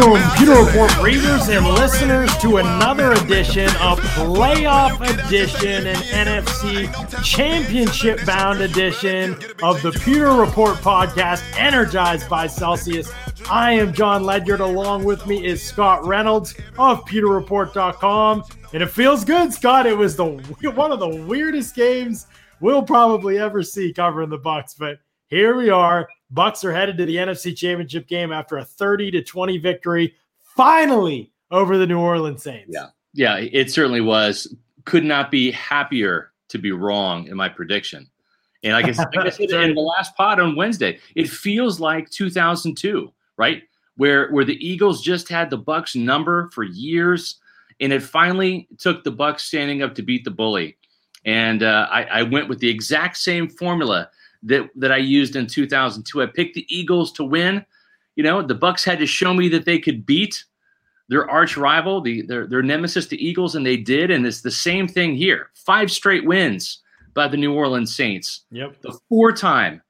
Welcome, Pewter Report readers and listeners, to another edition of Playoff Edition and NFC Championship Bound Edition of the Pewter Report podcast, energized by Celsius. I am John Ledyard. Along with me is Scott Reynolds of PewterReport.com. And it feels good, Scott. It was the one of the weirdest games we'll probably ever see covering the Bucks, but here we are. Bucks are headed to the NFC Championship game after a 30 to 20 victory, finally over the New Orleans Saints. Yeah, yeah, it certainly was. Could not be happier to be wrong in my prediction. And like I said, like I said in the last pod on Wednesday, it feels like 2002, right? Where where the Eagles just had the Bucks number for years, and it finally took the Bucks standing up to beat the bully. And uh, I, I went with the exact same formula that that I used in 2002. I picked the Eagles to win. You know, the Bucks had to show me that they could beat their arch rival, the their, their nemesis, the Eagles, and they did. And it's the same thing here. Five straight wins by the New Orleans Saints. Yep. The four-time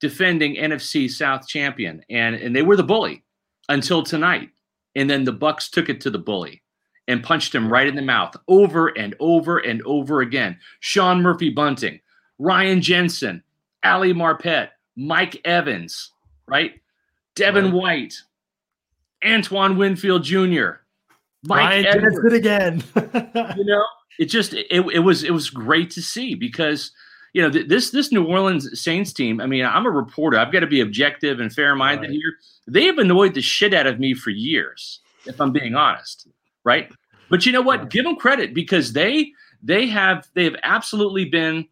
defending NFC South champion, and and they were the bully until tonight. And then the Bucks took it to the bully and punched him right in the mouth over and over and over again. Sean Murphy Bunting, Ryan Jensen, Ali Marpet, Mike Evans, right? Devin right. White, Antoine Winfield Jr., Mike Ryan Edwards. it again. you know, it just it, it was it was great to see because you know th- this this New Orleans Saints team. I mean, I'm a reporter. I've got to be objective and fair minded right. here. They have annoyed the shit out of me for years, if I'm being honest. Right, but you know what? Right. Give them credit because they they have they have absolutely been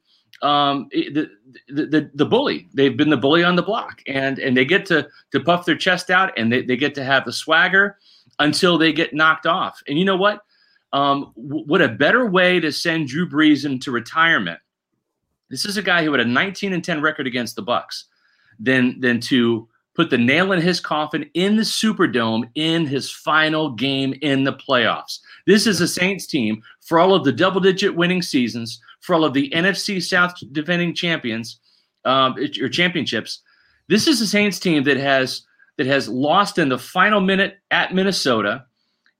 um, the, the, the, bully. They've been the bully on the block, and and they get to to puff their chest out, and they, they get to have the swagger until they get knocked off. And you know what? Um, what a better way to send Drew Brees into retirement. This is a guy who had a 19 and 10 record against the Bucks, than than to put the nail in his coffin in the Superdome in his final game in the playoffs. This is a Saints team for all of the double digit winning seasons, for all of the NFC South defending champions um, or championships. This is a Saints team that has that has lost in the final minute at Minnesota,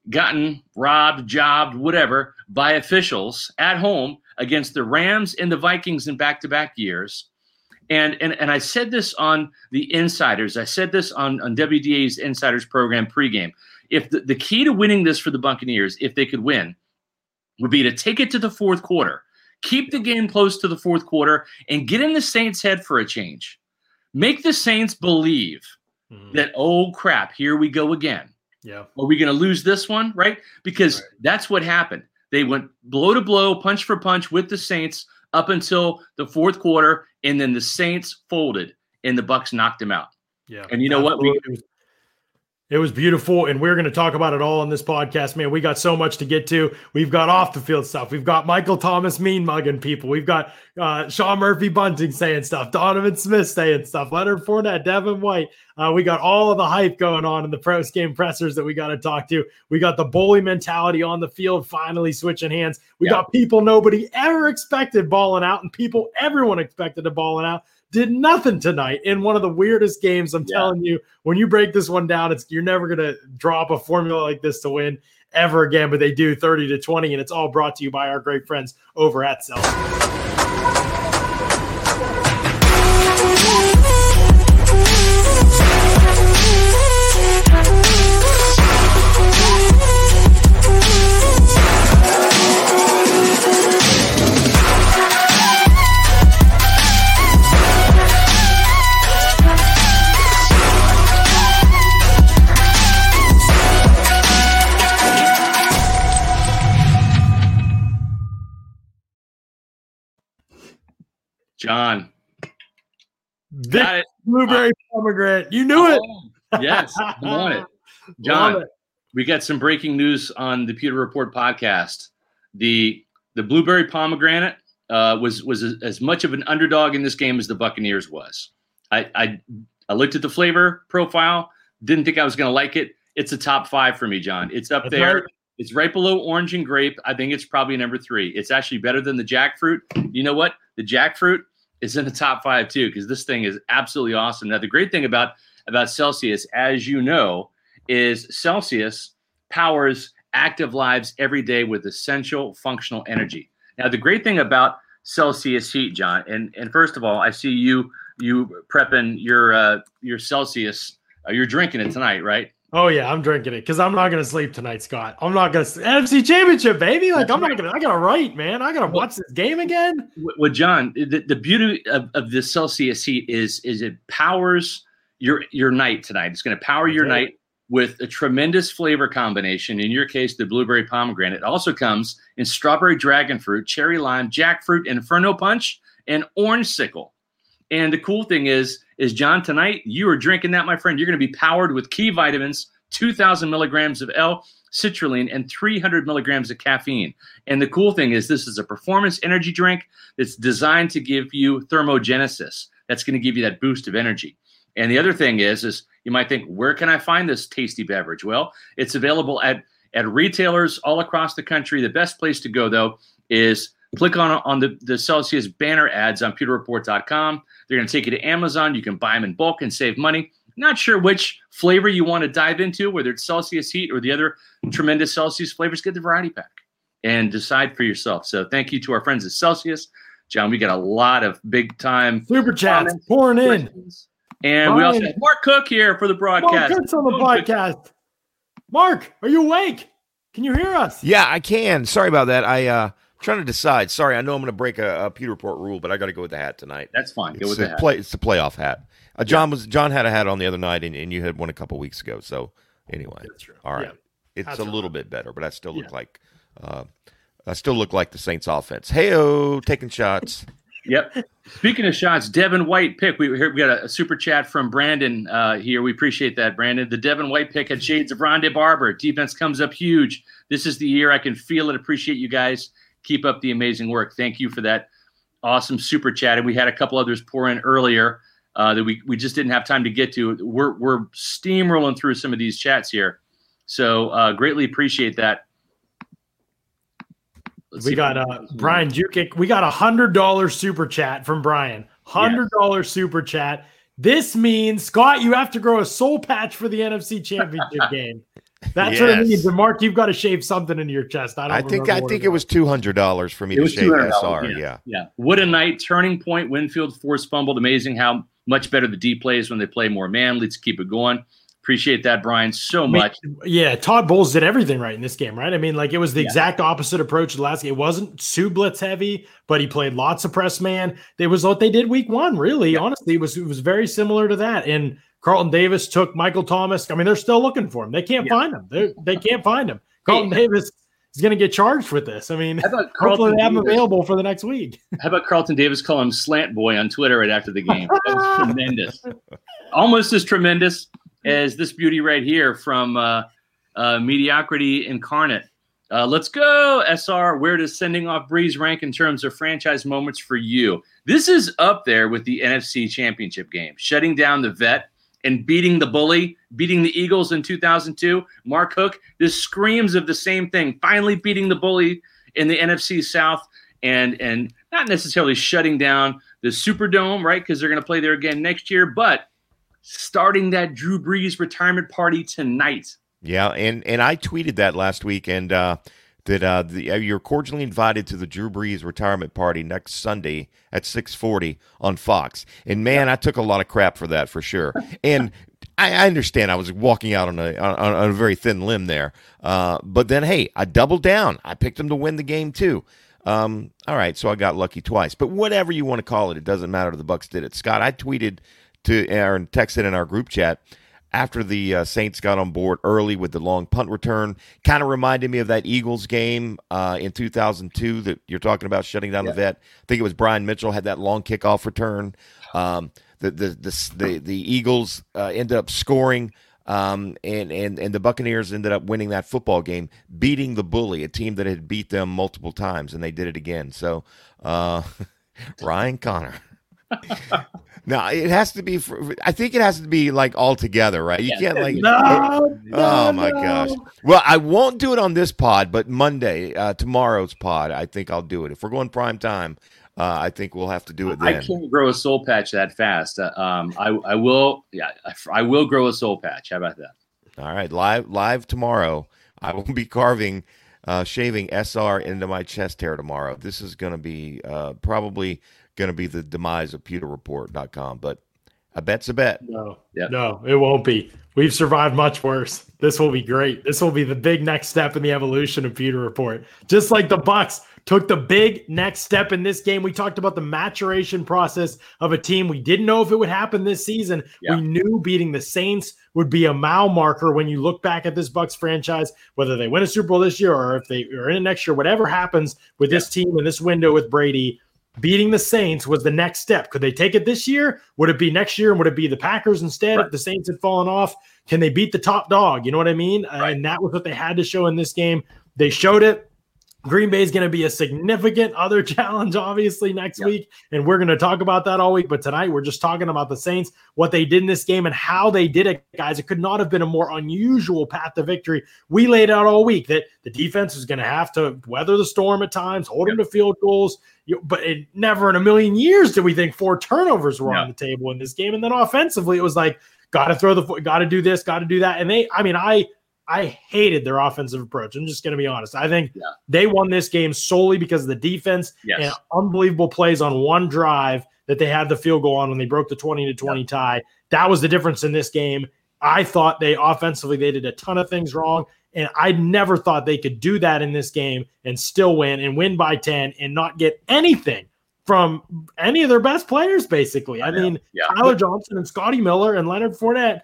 gotten robbed, jobbed, whatever by officials at home against the Rams and the Vikings in back-to-back years. And, and and I said this on the Insiders. I said this on, on WDAE's Insiders program pregame. If the, the key to winning this for the Buccaneers, if they could win, would be to take it to the fourth quarter keep the game close to the fourth quarter, and get in the Saints' head for a change. Make the Saints believe mm-hmm. that, oh crap, here we go again. Yeah. Are we going to lose this one? Right? Because right. that's what happened. They went blow to blow, punch for punch with the Saints up until the fourth quarter, and then the Saints folded and the Bucks knocked them out. Yeah. And you know Absolutely. what? It was beautiful, and we're going to talk about it all on this podcast, man. We got so much to get to. We've got off the field stuff. We've got Michael Thomas mean mugging people. We've got uh, Sean Murphy Bunting saying stuff. Donovan Smith saying stuff. Leonard Fournette, Devin White. Uh, we got all of the hype going on in the post game pressers that we got to talk to. We got the bully mentality on the field finally switching hands. We got people nobody ever expected balling out, and people everyone expected to balling out did nothing tonight in one of the weirdest games. I'm yeah. telling you, when you break this one down, it's you're never gonna drop a formula like this to win ever again. But they do 30 to 20, and it's all brought to you by our great friends over at Celsius. John. It. Blueberry uh, pomegranate. You knew it. Oh, yes, I'm on it. John, it. we got some breaking news on the Pewter Report podcast. The the blueberry pomegranate uh, was was as much of an underdog in this game as the Buccaneers was. I I, I looked at the flavor profile, didn't think I was going to like it. It's a top five for me, John. It's up That's there. Right. It's right below orange and grape. I think it's probably number three. It's actually better than the jackfruit. You know what? The jackfruit is in the top five too because this thing is absolutely awesome. Now the great thing about about Celsius, as you know, is Celsius powers active lives every day with essential functional energy. Now, the great thing about Celsius heat, John, and and first of all, I see you you prepping your uh, your Celsius. Uh, you're drinking it tonight, right? Oh yeah, I'm drinking it because I'm not gonna sleep tonight, Scott. I'm not gonna NFC Championship, baby. Like I'm not gonna. I gotta write, man. I gotta watch this game again. Well, John, the, the beauty of, of the Celsius heat is is it powers your your night tonight. It's gonna power your night with a tremendous flavor combination. In your case, the blueberry pomegranate. It also comes in strawberry dragon fruit, cherry lime, jackfruit, inferno punch, and orange sickle. And the cool thing is, is John, tonight you are drinking that, my friend. You're going to be powered with key vitamins, 2,000 milligrams of L citrulline, and 300 milligrams of caffeine. And the cool thing is, this is a performance energy drink that's designed to give you thermogenesis. That's going to give you that boost of energy. And the other thing is, is you might think, where can I find this tasty beverage? Well, it's available at at retailers all across the country. The best place to go though is click on on the, the Celsius banner ads on pewterreport.com. They're going to take you to Amazon. You can buy them in bulk and save money. Not sure which flavor you want to dive into, whether it's Celsius Heat or the other tremendous Celsius flavors. Get the variety pack and decide for yourself. So thank you to our friends at Celsius. John, we got a lot of big time super chats pouring in. And Brian. we also have Mark Cook here for the broadcast. Mark Cook's on the podcast. Mark, are you awake? Can you hear us? Yeah, I can. Sorry about that. I uh trying to decide. Sorry, I know I'm going to break a, a Pewter Report rule, but I got to go with the hat tonight. That's fine. Go it's with the hat. Play, it's the playoff hat. Uh, John yeah. was John had a hat on the other night, and, and you had one a couple weeks ago. So anyway, That's true. all right, yeah. it's That's a right. little bit better, but I still look yeah. like uh, I still look like the Saints offense. Heyo, taking shots. Yep. Speaking of shots, Devin White pick. We, we got a, a, super chat from Brandon uh, here. We appreciate that, Brandon. The Devin White pick had shades of Rondé Barber. Defense comes up huge. This is the year. I can feel it. Appreciate you guys. Keep up the amazing work. Thank you for that awesome super chat. And we had a couple others pour in earlier uh, that we, we just didn't have time to get to. We're, we're steamrolling through some of these chats here. So uh, greatly appreciate that. Let's we got uh, Brian Jukic. We got a hundred dollar super chat from Brian. Hundred dollar yes. super chat. This means Scott, you have to grow a soul patch for the NFC Championship game. That's yes. what it means. And Mark, you've got to shave something into your chest. I, I think I think it was two hundred dollars for me it to shave SR. Yeah. yeah, yeah. What a night! Turning point. Winfield force fumbled. Amazing how much better the D plays when they play more man. Let's keep it going. Appreciate that, Brian, so I mean, much. Yeah, Todd Bowles did everything right in this game, right? I mean, like it was the yeah. exact opposite approach to the last game. It wasn't Sue Blitz heavy, but he played lots of press man. It was what they did week one, really. Yeah. Honestly, it was it was very similar to that. And Carlton Davis took Michael Thomas. I mean, they're still looking for him. They can't yeah. find him. They they can't find him. Carlton hey. Davis is going to get charged with this. I mean, hopefully they have him available for the next week. How about Carlton Davis call him Slant Boy on Twitter right after the game? That was tremendous. Almost as tremendous as this beauty right here from uh, uh, Mediocrity Incarnate. Uh, let's go, SR. Where does sending off Brees rank in terms of franchise moments for you? This is up there with the NFC Championship game, shutting down the vet and beating the bully, beating the Eagles in 2002. Mark Cook, this screams of the same thing. Finally beating the bully in the NFC South and and not necessarily shutting down the Superdome, right? Because they're going to play there again next year, but starting that Drew Brees retirement party tonight. Yeah, and and I tweeted that last week, and uh, that uh, the, uh, you're cordially invited to the Drew Brees retirement party next Sunday at 6:40 on Fox. And man, I took a lot of crap for that for sure. And I, I understand I was walking out on a on, on a very thin limb there, uh, but then hey, I doubled down. I picked them to win the game too. Um, all right, so I got lucky twice. But whatever you want to call it, it doesn't matter. The Bucks did it. Scott, I tweeted to or texted in our group chat after the uh, Saints got on board early with the long punt return. Kind of reminded me of that Eagles game uh, in 2002 that you're talking about shutting down yeah. the vet. I think it was Brian Mitchell had that long kickoff return. Um, the, the, the, the, the Eagles uh, ended up scoring. Um, and, and, and the Buccaneers ended up winning that football game, beating the bully, a team that had beat them multiple times, and they did it again. So, uh, Ryan Connor. No, it has to be. For, I think it has to be like all together, right? You can't like. No, oh, no, my no. gosh. Well, I won't do it on this pod, but Monday, uh, tomorrow's pod, I think I'll do it. If we're going prime time, uh, I think we'll have to do it then. I can't grow a soul patch that fast. Uh, um, I, I will. Yeah, I will grow a soul patch. How about that? All right, live live tomorrow. I will be carving, uh, shaving SR into my chest hair tomorrow. This is going to be uh, probably going to be the demise of pewterreport.com, but a bet's a bet. No, yep. no, it won't be. We've survived much worse. This will be great. This will be the big next step in the evolution of Pewter Report. Just like the Bucks took the big next step in this game. We talked about the maturation process of a team. We didn't know if it would happen this season. Yeah. We knew beating the Saints would be a mile marker when you look back at this Bucks franchise, whether they win a Super Bowl this year or if they are in it next year, whatever happens with yeah. this team in this window with Brady beating the Saints was the next step. Could they take it this year? Would it be next year? And would it be the Packers instead right. if the Saints had fallen off? Can they beat the top dog? You know what I mean? Right. And that was what they had to show in this game. They showed it. Green Bay is going to be a significant other challenge, obviously, next yep. week. And we're going to talk about that all week. But tonight, we're just talking about the Saints, what they did in this game, and how they did it, guys. It could not have been a more unusual path to victory. We laid out all week that the defense is going to have to weather the storm at times, hold yep. them to field goals. But it, never in a million years did we think four turnovers were yep. on the table in this game. And then offensively, it was like, got to throw the got to do this, got to do that. And they, I mean, I, I hated their offensive approach. I'm just going to be honest. I think yeah. they won this game solely because of the defense yes. and unbelievable plays on one drive that they had the field goal on when they broke the 20 to 20 yeah. tie. That was the difference in this game. I thought they offensively they did a ton of things wrong and I never thought they could do that in this game and still win and win by 10 and not get anything from any of their best players basically. I, I mean, yeah. Tyler Johnson and Scotty Miller and Leonard Fournette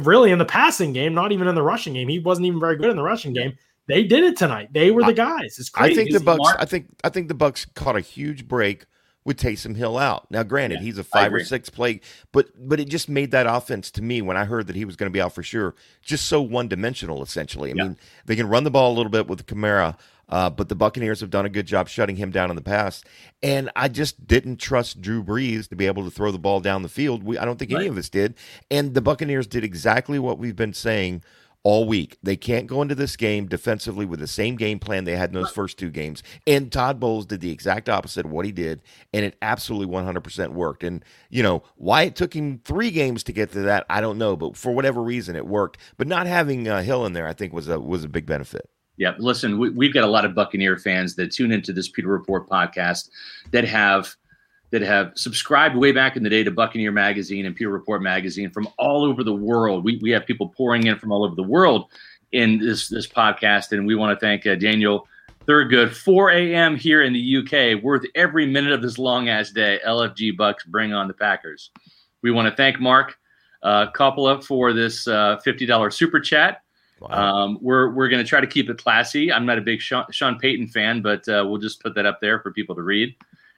really in the passing game, not even in the rushing game. He wasn't even very good in the rushing game. They did it tonight. They were the guys. It's crazy. I think the Bucks. I think I think the Bucks caught a huge break with Taysom Hill out. Now, granted, yeah, he's a five or six play, but but it just made that offense to me when I heard that he was going to be out for sure, just so one dimensional. Essentially, I yeah. mean, they can run the ball a little bit with Kamara, uh, but the Buccaneers have done a good job shutting him down in the past. And I just didn't trust Drew Brees to be able to throw the ball down the field. We, I don't think right. any of us did. And the Buccaneers did exactly what we've been saying all week. They can't go into this game defensively with the same game plan they had in those first two games. And Todd Bowles did the exact opposite of what he did, and it absolutely 100% worked. And, you know, why it took him three games to get to that, I don't know, but for whatever reason, it worked. But not having uh, Hill in there, I think, was a was a big benefit. Yeah, listen, we, have got a lot of Buccaneer fans that tune into this Pewter Report podcast that have that have subscribed way back in the day to Buccaneer Magazine and Pewter Report Magazine from all over the world. We, we have people pouring in from all over the world in this this podcast, and we want to thank uh, Daniel Thurgood. 4 a.m. here in the UK, worth every minute of this long ass day. LFG Bucks bring on the Packers. We want to thank Mark uh, Coppola for this uh, $50 super chat. Um, we're we're going to try to keep it classy. I'm not a big Sean, Sean Payton fan, but uh, we'll just put that up there for people to read.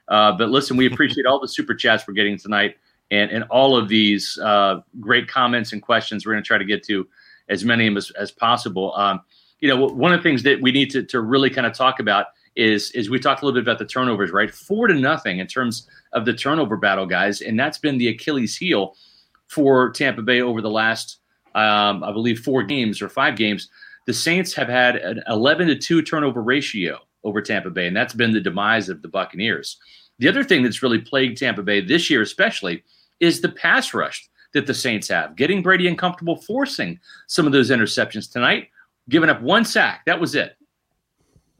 Uh, but listen, we appreciate all the super chats we're getting tonight, and and all of these uh, great comments and questions. We're going to try to get to as many of them as, as possible. Um, you know, one of the things that we need to to really kind of talk about is is we talked a little bit about the turnovers, right? Four to nothing in terms of the turnover battle, guys, and that's been the Achilles heel for Tampa Bay over the last um, I believe, four games or five games, the Saints have had an 11 to 2 turnover ratio over Tampa Bay, and that's been the demise of the Buccaneers. The other thing that's really plagued Tampa Bay this year, especially, is the pass rush that the Saints have, getting Brady uncomfortable, forcing some of those interceptions tonight, giving up one sack. That was it.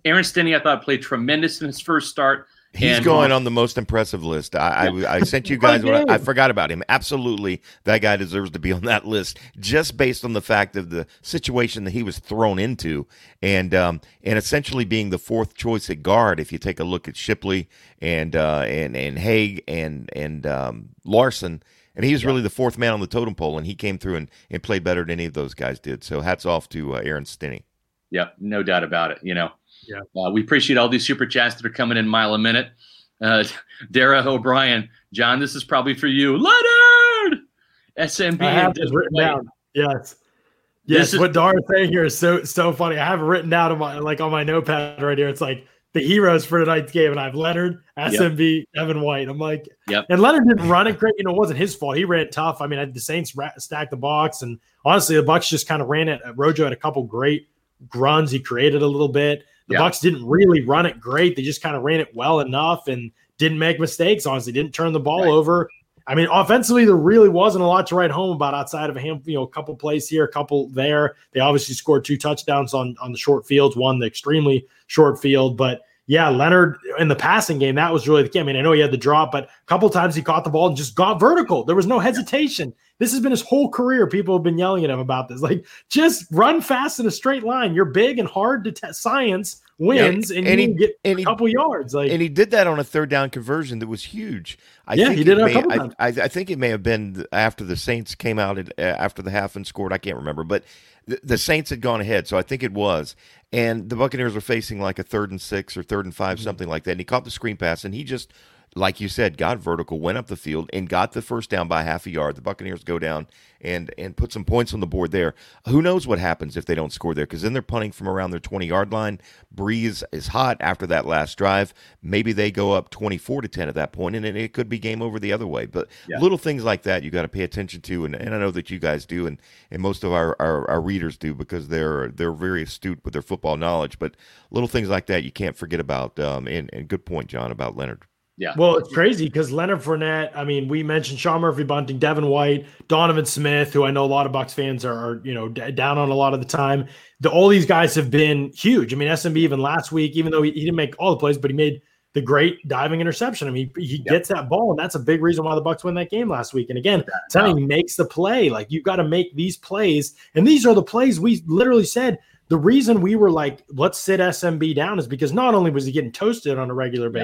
Aaron Stinnie, I thought, played tremendous in his first start. He's and, going on the most impressive list. I. I, I, sent you guys. what I, I, forgot about him. Absolutely, that guy deserves to be on that list, just based on the fact of the situation that he was thrown into, and um, and essentially being the fourth choice at guard. If you take a look at Shipley and uh, and and Haeg and and um, Larsen, and he was yeah. really the fourth man on the totem pole, and he came through and, and played better than any of those guys did. So hats off to uh, Aaron Stinnie. Yeah, no doubt about it. You know. Yeah. Uh, we appreciate all these super chats that are coming in mile a minute. Uh, Dara O'Brien, John, this is probably for you. Leonard! SMB. I have this written down. Yes. Yes, is- what Dara's saying here is so so funny. I have it written down on my like on my notepad right here. It's like the heroes for tonight's game, and I have Leonard, SMB, yep. Devin White. I'm like, yep. And Leonard didn't run it great. You know, it wasn't his fault. He ran it tough. I mean, the Saints stacked the box, and honestly, the Bucks just kind of ran it. Rojo had a couple great runs. He created a little bit. The yeah. Bucks didn't really run it great. They just kind of ran it well enough and didn't make mistakes. Honestly, didn't turn the ball right. over. I mean, offensively, there really wasn't a lot to write home about outside of a handful, you know, a couple plays here, a couple there. They obviously scored two touchdowns on on the short fields, one the extremely short field, but yeah, Leonard in the passing game, that was really the key. I mean, I know he had the drop, but a couple times he caught the ball and just got vertical. There was no hesitation. This has been his whole career. People have been yelling at him about this. Like, just run fast in a straight line. You're big and hard to test. Science wins, yeah, and, and, you he, get and a couple he, yards. Like, and he did that on a third down conversion that was huge. I yeah, he did it may, I, I, I, think it may have been after the Saints came out at, after the half and scored. I can't remember, but the, the Saints had gone ahead, so I think it was. And the Buccaneers were facing like a third and six or third and 5 mm-hmm. something like that. And he caught the screen pass, and he just like you said, got vertical, went up the field, and got the first down by half a yard. The Buccaneers go down and and put some points on the board there. Who knows what happens if they don't score there? Because then they're punting from around their 20 yard line. Brees is hot after that last drive. Maybe they go up 24 to 10 at that point, and it, it could be game over the other way. But yeah. little things like that you got to pay attention to, and, and I know that you guys do, and and most of our, our, our readers do because they're they're very astute with their football knowledge. But little things like that you can't forget about. Um, and, and good point, John, about Leonard. Yeah. Well, it's crazy because Leonard Fournette, I mean, we mentioned Sean Murphy Bunting, Devin White, Donovan Smith, who I know a lot of Bucks fans are, are you know, d- down on a lot of the time. The, all these guys have been huge. I mean, SMB even last week, even though he, he didn't make all the plays, but he made the great diving interception. I mean, he, he gets that ball, and that's a big reason why the Bucks win that game last week. And again, telling makes the play. Like you've got to make these plays, and these are the plays we literally said. The reason we were like, let's sit SMB down is because not only was he getting toasted on a regular yeah.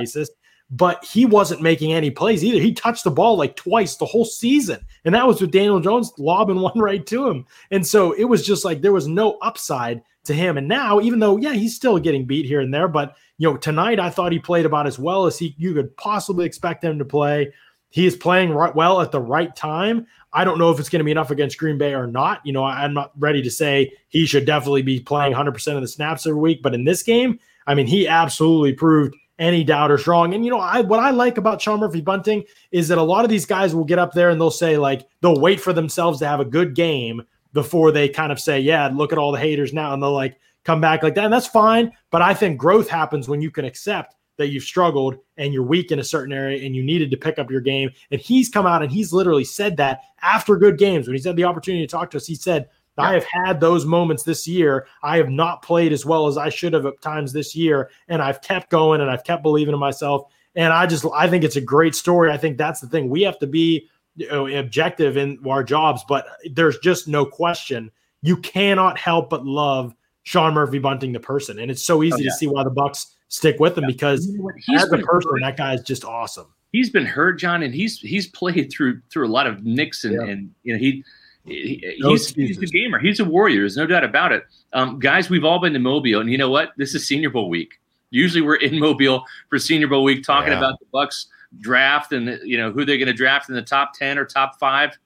But he wasn't making any plays either. He touched the ball like twice the whole season, and that was with Daniel Jones lobbing one right to him. And so it was just like there was no upside to him. And now, even though yeah, he's still getting beat here and there, but you know tonight I thought he played about as well as he you could possibly expect him to play. He is playing right well at the right time. I don't know if it's going to be enough against Green Bay or not. You know, I'm not ready to say he should definitely be playing 100% of the snaps every week, but in this game, I mean, he absolutely proved any doubters wrong. And you know, I what I like about Sean Murphy Bunting is that a lot of these guys will get up there and they'll say like they'll wait for themselves to have a good game before they kind of say, "Yeah, look at all the haters now," and they'll like come back like that, and that's fine. But I think growth happens when you can accept that you've struggled and you're weak in a certain area and you needed to pick up your game. And he's come out and he's literally said that after good games when he's had the opportunity to talk to us. He said yeah. I have had those moments this year. I have not played as well as I should have at times this year, and I've kept going and I've kept believing in myself. And I just I think it's a great story. I think that's the thing. We have to be you know, objective in our jobs, but there's just no question you cannot help but love Sean Murphy Bunting the person, and it's so oh, easy oh, yeah. to see why the Bucks stick with him yeah. because as a person, hurt. that guy is just awesome. He's been hurt, John, and he's he's played through through a lot of nicks and, and you know he he's, he's a gamer. He's a warrior. There's no doubt about it. Um, guys, we've all been to Mobile, and you know what? This is Senior Bowl week. Usually, we're in Mobile for Senior Bowl week, talking yeah. about the Bucks draft and you know who they're going to draft in the top ten or top five.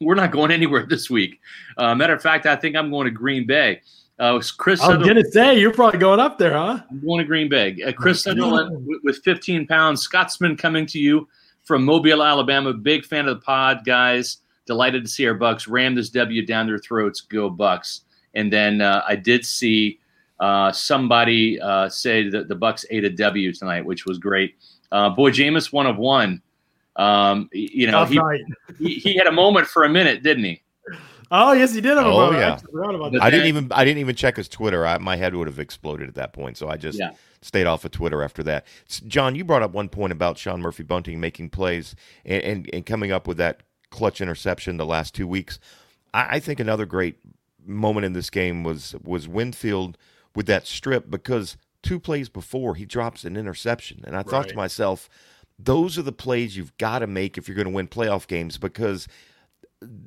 We're not going anywhere this week. Uh, matter of fact, I think I'm going to Green Bay. Uh, Chris, I'm gonna say you're probably going up there, huh? I'm going to Green Bay. Uh, Chris Sunderland with, with 15 pounds. Scotsman coming to you from Mobile, Alabama. Big fan of the pod, guys delighted to see our Bucks ram this W down their throats. Go Bucks! And then uh, I did see uh, somebody uh, say that the Bucks ate a W tonight, which was great. Uh, boy, Jameis one of one. Um, you know, he, he, he had a moment for a minute, didn't he? Oh yes, he did have a oh, moment. Yeah. I, I didn't even I didn't even check his Twitter. I, my head would have exploded at that point, so I just yeah. stayed off of Twitter after that. John, you brought up one point about Sean Murphy Bunting making plays and, and, and coming up with that clutch interception the last two weeks. I, I think another great moment in this game was was Winfield with that strip because two plays before he drops an interception, and I right. thought to myself, those are the plays you've got to make if you're going to win playoff games because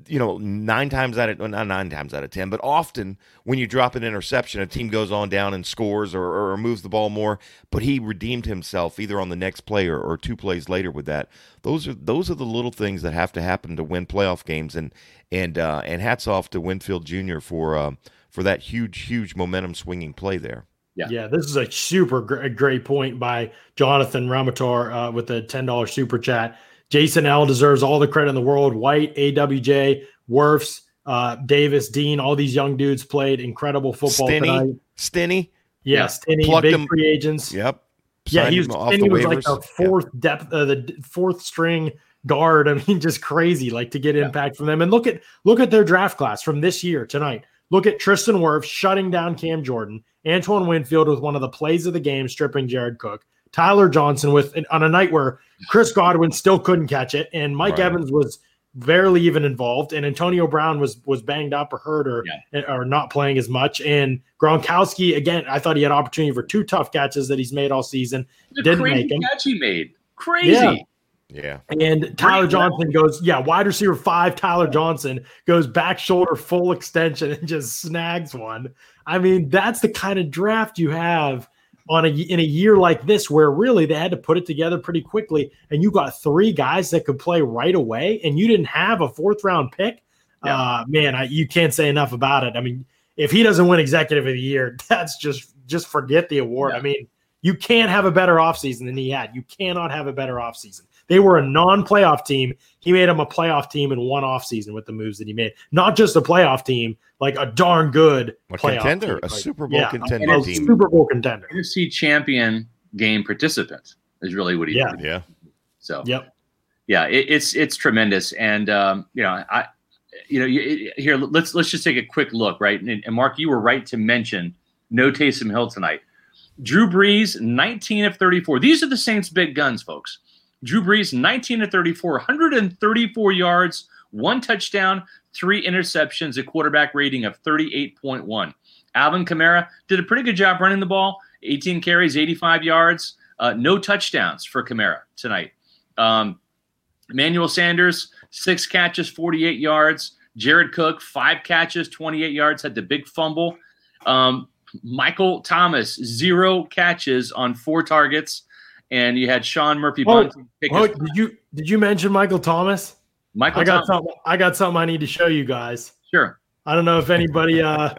you know, nine times out of well, not nine times out of ten, but often when you drop an interception, a team goes on down and scores or, or moves the ball more. But he redeemed himself either on the next play or, or two plays later with that. Those are those are the little things that have to happen to win playoff games. And and uh, and hats off to Winfield Jr. for uh, for that huge huge momentum swinging play there. Yeah. yeah, this is a super great, great point by Jonathan Ramatar uh, with a ten dollars super chat. Jason Licht deserves all the credit in the world. White, AWJ, Wirfs, uh, Davis, Dean, all these young dudes played incredible football Stinnie, tonight. Stinnie, yeah, Stinnie, Plucked big him. free agents. Yep. yeah, he was. Was like the fourth yeah. depth, uh, the fourth string guard. I mean, just crazy, like to get yeah. impact from them. And look at look at their draft class from this year tonight. Look at Tristan Wirfs shutting down Cam Jordan, Antoine Winfield with one of the plays of the game, stripping Jared Cook, Tyler Johnson with on a night where Chris Godwin still couldn't catch it, and Mike right. Evans was barely even involved, and Antonio Brown was was banged up or hurt or yeah. Eh, or not playing as much. And Gronkowski again, I thought he had opportunity for two tough catches that he's made all season. The didn't make them. Catch he made crazy. Yeah. Yeah. And Tyler Johnson goes, yeah, wide receiver five, Tyler Johnson goes back shoulder full extension and just snags one. I mean, that's the kind of draft you have on a in a year like this where really they had to put it together pretty quickly and you got three guys that could play right away and you didn't have a fourth round pick yeah. uh, man I, you can't say enough about it i mean if he doesn't win executive of the year that's just just forget the award yeah. i mean you can't have a better offseason than he had you cannot have a better offseason they were a non-playoff team. He made them a playoff team in one offseason with the moves that he made. Not just a playoff team, like a darn good a contender, team. a like, Super Bowl yeah, contender a team. Super Bowl contender. NFC champion game participant is really what he yeah. did. Yeah. So yep. Yeah, it, it's it's tremendous, and um, you know, I, you know, you, here let's let's just take a quick look, right? And, and Mark, you were right to mention no Taysom Hill tonight. Drew Brees, 19 of 34. These are the Saints' big guns, folks. Drew Brees, 19 to 34, 134 yards, one touchdown, three interceptions, a quarterback rating of 38.1. Alvin Kamara did a pretty good job running the ball, 18 carries, 85 yards, uh, no touchdowns for Kamara tonight. Um, Emmanuel Sanders, six catches, 48 yards. Jared Cook, five catches, 28 yards, had the big fumble. Um, Michael Thomas, zero catches on four targets and you had Sean Murphy Bunting. Oh, oh did you did you mention Michael Thomas? Michael, I got Thomas. something. I got something I need to show you guys. Sure. I don't know if anybody uh,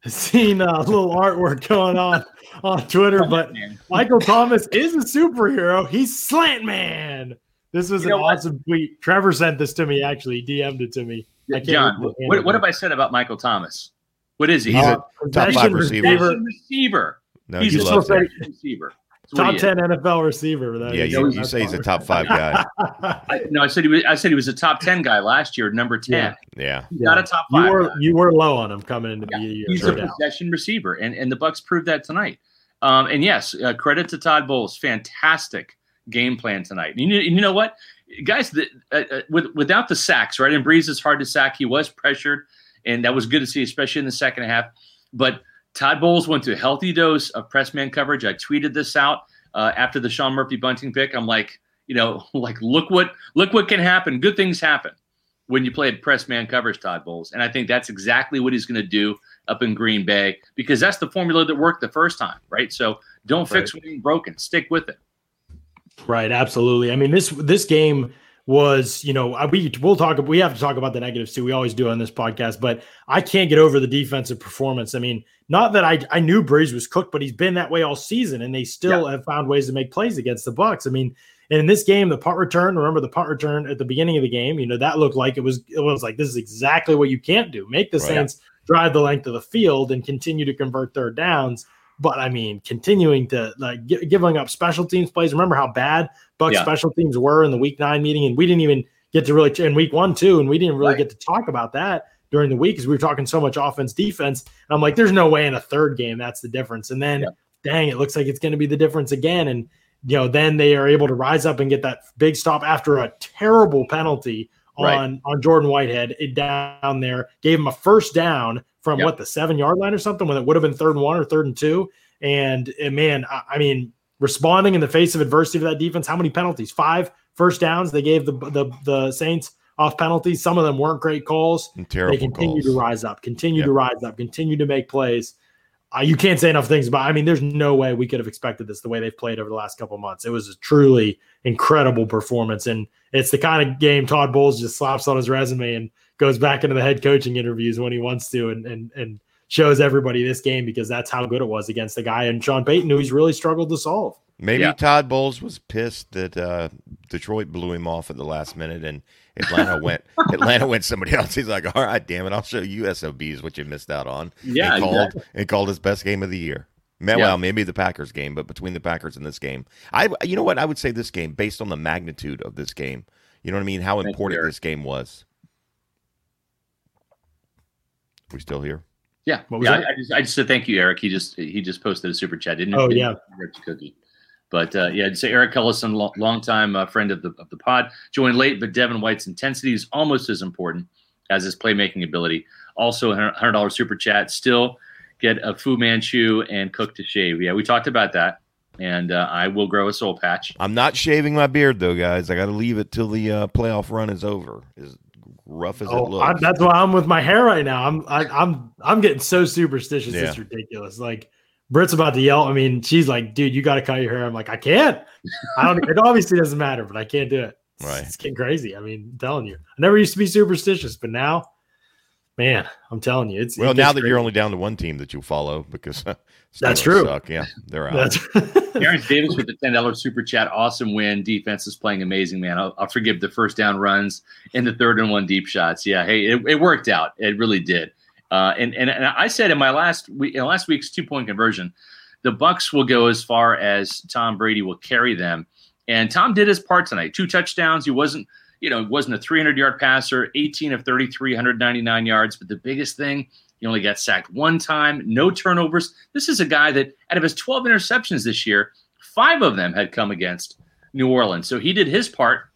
has seen a little artwork going on on Twitter, but Michael Thomas is a superhero. He's Slant Man. This was you an awesome what? tweet. Trevor sent this to me. Actually, DM'd it to me. John, what, what have I said about Michael Thomas? What is he? He's uh, a top five receiver. receiver. receiver. No, he's a receiver top ten NFL receiver. That yeah, you, you say he's a top five guy. I, no, I said he was. I said he was a top ten guy last year, number ten. Yeah, yeah. not a top five. You were guy. you were low on him coming into yeah. the year. He's a possession receiver, and and the Bucks proved that tonight. Um, and yes, uh, credit to Todd Bowles. Fantastic game plan tonight. And you, you know what, guys? The, uh, uh, with, without the sacks, right? And Brees is hard to sack. He was pressured, and that was good to see, especially in the second half. But Todd Bowles went to a healthy dose of press man coverage. I tweeted this out uh, after the Sean Murphy Bunting pick. I'm like, you know, like look what look what can happen. Good things happen when you play press man coverage, Todd Bowles, and I think that's exactly what he's going to do up in Green Bay because that's the formula that worked the first time, right? So don't right. fix what's broken. Stick with it. Right, absolutely. I mean this this game was, you know, we we'll talk. We have to talk about the negatives too. We always do on this podcast, but I can't get over the defensive performance. I mean, not that I I knew Brees was cooked, but he's been that way all season, and they still yeah. have found ways to make plays against the Bucks. I mean, and in this game, the punt return. Remember the punt return at the beginning of the game? You know that looked like it was. It was like this is exactly what you can't do. Make the right. Saints drive the length of the field and continue to convert third downs. But I mean, continuing to like g- giving up special teams plays. Remember how bad Buck yeah. special teams were in the Week Nine meeting, and we didn't even get to really in Week One too, and we didn't really right. get to talk about that during the week because we were talking so much offense defense. And I'm like, there's no way in a third game that's the difference. And then, yeah. dang, it looks like it's going to be the difference again. And you know, then they are able to rise up and get that big stop after a terrible penalty on right. on Jordan Whitehead it down there. Gave him a first down from yep. what the seven yard line or something when it would have been third and one or third and two. And, and man, I, I, mean, responding in the face of adversity to that defense, how many penalties? Five first downs they gave the the, the Saints off penalties. Some of them weren't great calls. And terrible they continue calls. to rise up, continue yep. to rise up, continue to make plays. Uh, you can't say enough things about. I mean, there's no way we could have expected this the way they've played over the last couple months. It was a truly incredible performance, and it's the kind of game Todd Bowles just slaps on his resume and goes back into the head coaching interviews when he wants to, and and and shows everybody this game because that's how good it was against the guy and Sean Payton who he's really struggled to solve. Maybe yeah. Todd Bowles was pissed that uh, Detroit blew him off at the last minute and Atlanta went Atlanta went somebody else. He's like, all right, damn it, I'll show you SOBs what you missed out on. Yeah, and called exactly. and called his best game of the year. Well, yeah. maybe the Packers game, but between the Packers and this game, I you know what I would say this game based on the magnitude of this game You know what I mean? How important this game was. We still here? Yeah, yeah. I, I, just, I just said thank you, Eric. He just he just posted a super chat. Didn't oh yeah, cookie. But uh, yeah, I'd say Eric Ellison, long, longtime uh, friend of the of the pod, joined late, but Devin White's intensity is almost as important as his playmaking ability. Also, a hundred dollar super chat. Still get a Fu Manchu and cook to shave. Yeah, we talked about that, and uh, I will grow a soul patch. I'm not shaving my beard though, guys. I got to leave it till the uh, playoff run is over. As rough as oh, it looks. I, that's why I'm with my hair right now. I'm I, am i I'm, I'm getting so superstitious. Yeah. It's ridiculous. Like Britt's about to yell. I mean, she's like, "Dude, you got to cut your hair." I'm like, "I can't. I don't. it obviously doesn't matter, but I can't do it. Right. It's getting crazy. I mean, I'm telling you, I never used to be superstitious, but now man, I'm telling you, it's well. It now that you're only down to one team that you follow because uh, that's true. Suck. Yeah, they're out. Aaron Davis with the ten dollars super chat. Awesome win. Defense is playing amazing, man. I'll, I'll, forgive the first down runs and the third and one deep shots. Yeah, hey, it, it worked out. It really did. Uh, and, and and I said in my last week, in last week's two point conversion, the Bucks will go as far as Tom Brady will carry them. And Tom did his part tonight. Two touchdowns. He wasn't you know, wasn't a 300 yard passer, 18 of 33, 199 yards. But the biggest thing, he only got sacked one time, no turnovers. This is a guy that out of his 12 interceptions this year, five of them had come against New Orleans. So he did his part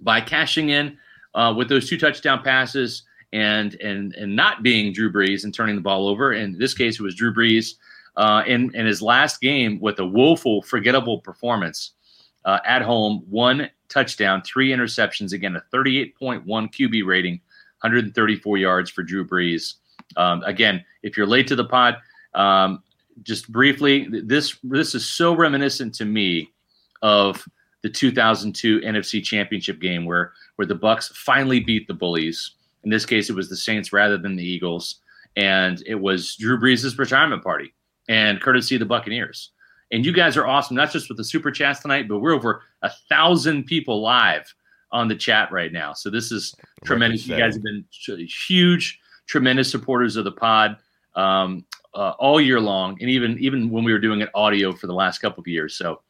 by cashing in uh, with those two touchdown passes and and and not being Drew Brees and turning the ball over. In this case, it was Drew Brees uh, in in his last game with a woeful, forgettable performance uh, at home, one touchdown, three interceptions. Again, a 38.1 QB rating, 134 yards for Drew Brees. Um, again, if you're late to the pod, um, just briefly, this this is so reminiscent to me of the 2002 NFC Championship game where where the Bucks finally beat the Bullies. In this case, it was the Saints rather than the Eagles, and it was Drew Brees' retirement party, and courtesy of the Buccaneers. And you guys are awesome, not just with the super chats tonight, but we're over a thousand people live on the chat right now. So this is tremendous. You guys have been huge, tremendous supporters of the pod um, uh, all year long, and even even when we were doing it audio for the last couple of years. So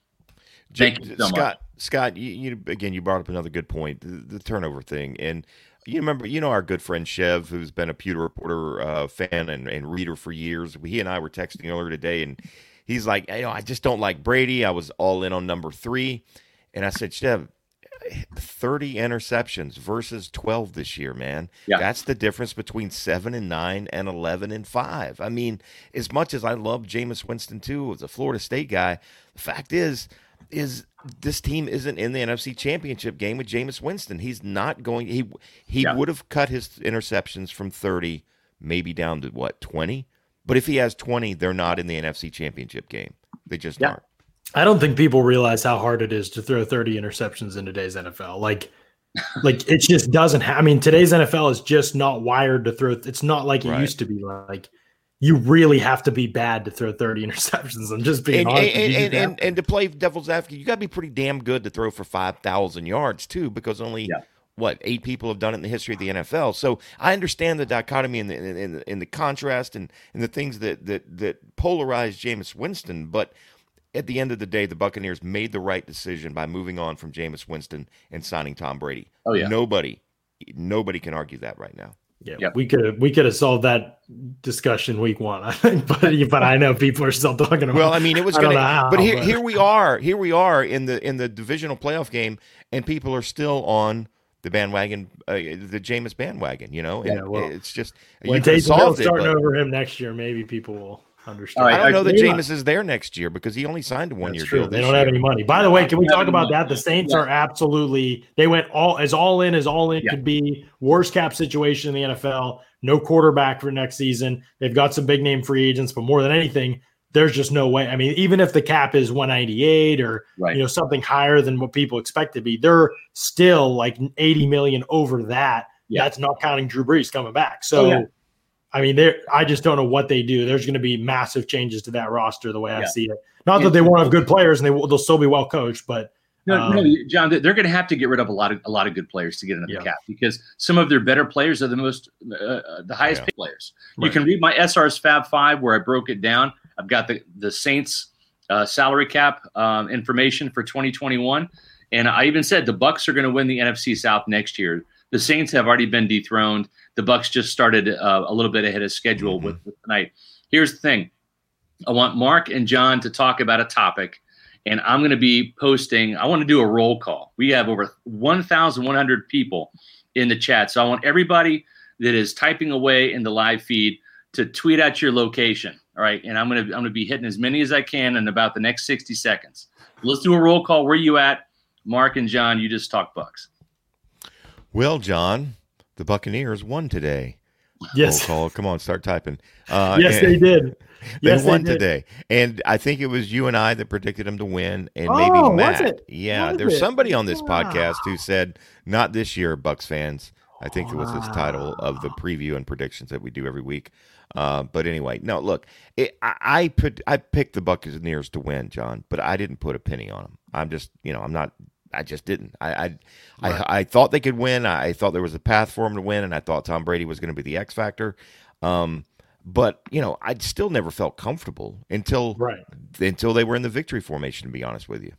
thank you so Scott, much. Scott, you, you, again, you brought up another good point, the, the, turnover thing, and you remember, you know, our good friend Chev, who's been a Pewter Reporter uh, fan and, and reader for years. He and I were texting earlier today, and he's like, you know, I just don't like Brady. I was all in on number three. And I said, Chev, 30 interceptions versus 12 this year, man. Yeah. That's the difference between seven and nine and 11 and five. I mean, as much as I love Jameis Winston too, as a Florida State guy, the fact is, is this team isn't in the NFC Championship game with Jameis Winston. He's not going. He he yeah. would have cut his interceptions from 30, maybe down to what 20. But if he has 20, they're not in the NFC Championship game. They just yeah. aren't. I don't think people realize how hard it is to throw 30 interceptions in today's NFL. Like, like it just doesn't. Ha- I mean, today's NFL is just not wired to throw. It's not like it right. used to be. Like, you really have to be bad to throw 30 interceptions. I'm just being and, honest. And, and, and, and, to play devil's advocate, you got to be pretty damn good to throw for 5,000 yards, too, because only yeah what eight people have done it in the history of the NFL. So I understand the dichotomy and the in the, in the contrast and, and the things that that that polarize Jameis Winston. But at the end of the day, the Buccaneers made the right decision by moving on from Jameis Winston and signing Tom Brady. Oh yeah, nobody nobody can argue that right now. Yeah, yep. we could have we could have solved that discussion week one, I think. But but I know people are still talking about. Well, I mean, it was going to. But here, but here we are. Here we are in the in the divisional playoff game, and people are still on the bandwagon, uh, the Jameis bandwagon. You know, yeah, well, it's just when Taysom starting it, over him next year, maybe people will understand. Right, I don't uh, know that Jameis is there next year because he only signed a one year deal. They don't year. have any money. By the way, can we talk about that? The Saints yeah. are absolutely they went all as all in as all in yeah. could be. Worst cap situation in the NFL. No quarterback for next season. They've got some big name free agents, but more than anything, there's just no way. I mean, even if the cap is 198 or right. you know something higher than what people expect to be, they're still like 80 million over that. Yeah. That's not counting Drew Brees coming back. So, oh, yeah. I mean, there. I just don't know what they do. There's going to be massive changes to that roster the way yeah. I see it. Not that they won't have good players and they will, they'll still be well coached, but no, um, no, John, they're going to have to get rid of a lot of a lot of good players to get into the yeah. cap because some of their better players are the most uh, uh the highest yeah. paid players. Right. You can read my SR's Fab Five where I broke it down. I've got the the Saints uh, salary cap um, information for 2021. And I even said the Bucks are going to win the NFC South next year. The Saints have already been dethroned. The Bucks just started uh, a little bit ahead of schedule mm-hmm. with, with tonight. Here's the thing: I want Mark and John to talk about a topic, and I'm going to be posting. I want to do a roll call. We have over 1,100 people in the chat, so I want everybody that is typing away in the live feed to tweet out your location. All right, and I'm gonna I'm gonna be hitting as many as I can in about the next 60 seconds. Let's do a roll call. Where are you at, Mark and John? You just talk Bucks. Well, John, the Buccaneers won today. Yes. Roll call. Come on, start typing. Uh, yes, they did. They yes, won they today, and I think it was you and I that predicted them to win, and oh, maybe Matt. Yeah, there's somebody on this podcast who said not this year, Bucks fans. I think it was his title of the preview and predictions that we do every week. Uh, but anyway, no, look, it, I, I put I picked the Buccaneers to win, John, but I didn't put a penny on them. I'm just, you know, I'm not. I just didn't. I I, right. I, I thought they could win. I thought there was a path for them to win, and I thought Tom Brady was going to be the X factor. Um, but you know, I still never felt comfortable until right. until they were in the victory formation. To be honest with you.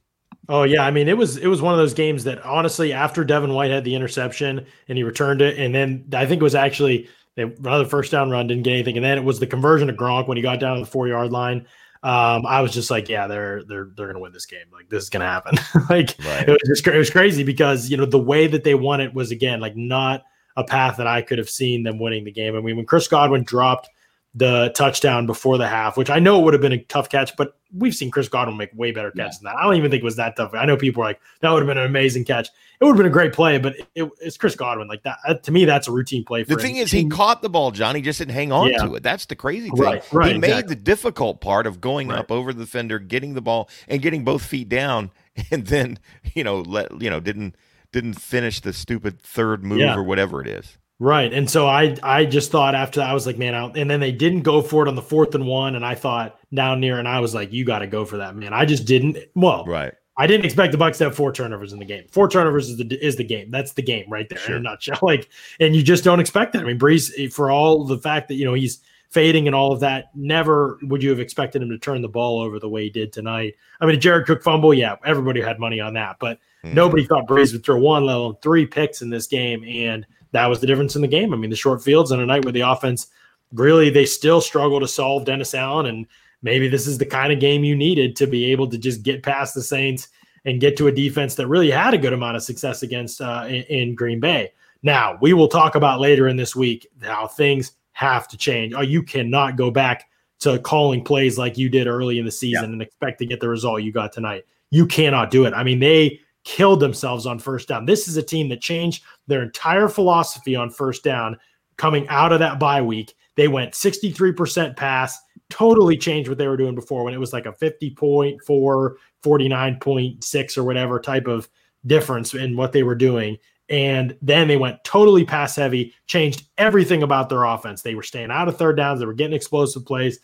Oh yeah, I mean it was it was one of those games that honestly, after Devin White had the interception and he returned it, and then I think it was actually they another first down run, didn't get anything, and then it was the conversion of Gronk when he got down to the four yard line. Um, I was just like, yeah, they're they're they're gonna win this game. Like this is gonna happen. like right. it was just it was crazy because you know the way that they won it was again like not a path that I could have seen them winning the game. I mean, when Chris Godwin dropped the touchdown before the half, which I know it would have been a tough catch, but we've seen Chris Godwin make way better catches yeah. than that. I don't even think it was that tough. I know people are like, that would have been an amazing catch. It would have been a great play, but it, it's Chris Godwin. Like that, to me, that's a routine play. the thing him. is, he caught the ball, Johnny, just didn't hang on yeah. to it. That's the crazy thing. Right, right, he exactly. made the difficult part of going right. up over the fender, getting the ball, and getting both feet down, and then you know let you know didn't didn't finish the stupid third move yeah. or whatever it is. Right. And so I I just thought after that, I was like, man, I, and then they didn't go for it on the fourth and one. And I thought down near, and I was like, you got to go for that, man. I just didn't. Well, right. I didn't expect the Bucks to have four turnovers in the game. Four turnovers is the is the game. That's the game right there sure. in a nutshell. Like, and you just don't expect that. I mean, Brees, for all the fact that you know he's fading and all of that, never would you have expected him to turn the ball over the way he did tonight. I mean, Jared Cook fumble, yeah, everybody had money on that, but mm-hmm. nobody thought Brees would throw one, let alone three picks in this game. And that was the difference in the game. I mean, the short fields on a night where the offense really they still struggle to solve Dennis Allen, and maybe this is the kind of game you needed to be able to just get past the Saints and get to a defense that really had a good amount of success against uh, in, in, Green Bay. Now we will talk about later in this week how things have to change. Oh, you cannot go back to calling plays like you did early in the season yeah. and expect to get the result you got tonight. You cannot do it. I mean, they killed themselves on first down. This is a team that changed their entire philosophy on first down coming out of that bye week. They went 63% pass, totally changed what they were doing before when it was like a 50.4, 49.6 or whatever type of difference in what they were doing. And then they went totally pass heavy, changed everything about their offense. They were staying out of third downs, they were getting explosive plays.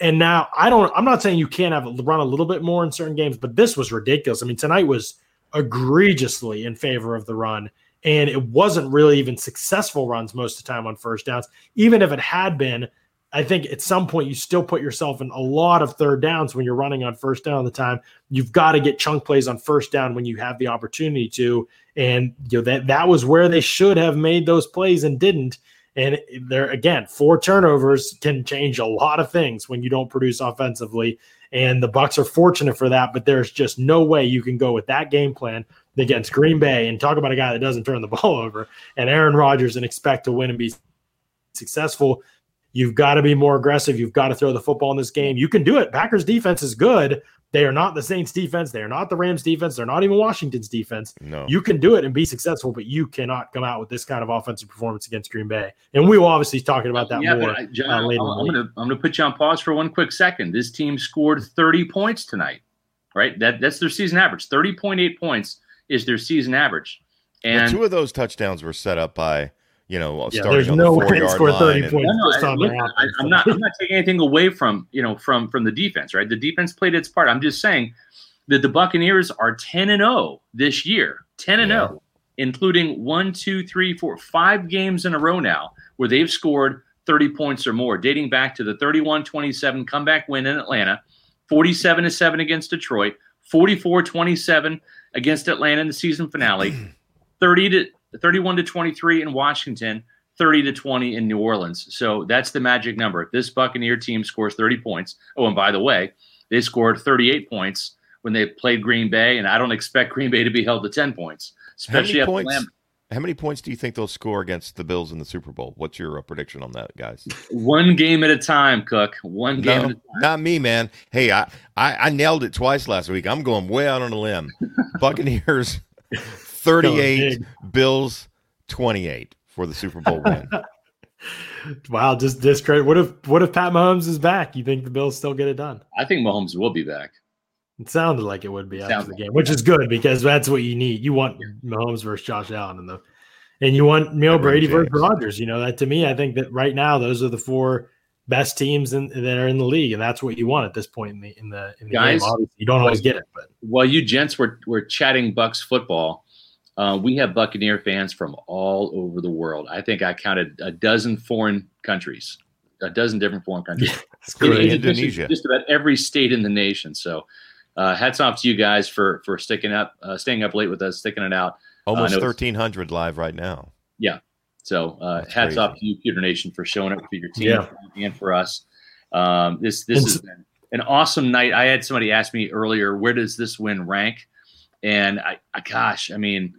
And now I don't, I'm not saying you can't have run a little bit more in certain games, but this was ridiculous. I mean, tonight was egregiously in favor of the run. And it wasn't really even successful runs most of the time on first downs. Even if it had been, I think at some point you still put yourself in a lot of third downs when you're running on first down the time. You've got to get chunk plays on first down when you have the opportunity to. And you know that that was where they should have made those plays and didn't. And there again, four turnovers can change a lot of things when you don't produce offensively and the Bucks are fortunate for that. But there's just no way you can go with that game plan against Green Bay and talk about a guy that doesn't turn the ball over and Aaron Rodgers and expect to win and be successful. You've got to be more aggressive. You've got to throw the football in this game. You can do it. Packers defense is good, they are not the Saints defense. They are not the Rams defense. They're not even Washington's defense. No. You can do it and be successful, but you cannot come out with this kind of offensive performance against Green Bay. And we will obviously be talking about that yeah, more I, John, uh, later. I'm, going to I'm going to put you on pause for one quick second. This team scored 30 points tonight, right? That that's their season average. 30.8 points is their season average. And well, two of those touchdowns were set up by you know, yeah, there's no way to score 30 points. No, no, I, am not I'm not taking anything away from, you know, from from the defense, right? The defense played its part. I'm just saying that the Buccaneers are 10 and 0 this year, 10 and yeah. 0, including one, two, three, four, five games in a row now where they've scored 30 points or more, dating back to the 31 27 comeback win in Atlanta, 47 7 against Detroit, 44 27 against Atlanta in the season finale, 30 to 31 to 23 in Washington, 30 to 20 in New Orleans. So that's the magic number. If this Buccaneer team scores 30 points, oh, and by the way, they scored 38 points when they played Green Bay, and I don't expect Green Bay to be held to 10 points, especially many points, how many points do you think they'll score against the Bills in the Super Bowl? What's your uh, prediction on that, guys? One game at a time, Cook. One game no, Not me, man. Hey, I, I, I nailed it twice last week. I'm going way out on a limb. Buccaneers 38, Bills 28 for the Super Bowl win. wow, just discredit. What if what if Pat Mahomes is back? You think the Bills still get it done? I think Mahomes will be back. It sounded like it would be after the game, which is good because that's what you need. You want Mahomes versus Josh Allen in the, and you want you know Brady versus Rodgers. You know that to me, I think that right now those are the four best teams in, that are in the league, and that's what you want at this point in the in the, in the Guys, game. Obviously, you don't always get it, but while you gents were were chatting Bucks football, uh, we have Buccaneer fans from all over the world. I think I counted a dozen foreign countries, a dozen different foreign countries. in, Indonesia, just about every state in the nation. So, uh, hats off to you guys for for sticking up, uh, staying up late with us, sticking it out. Uh, Almost thirteen hundred live right now. Yeah. So uh, hats crazy. off to you, Pewter Nation, for showing up for your team yeah. and for us. Um, this this has been an awesome night. I had somebody ask me earlier, where does this win rank? And I, I gosh, I mean,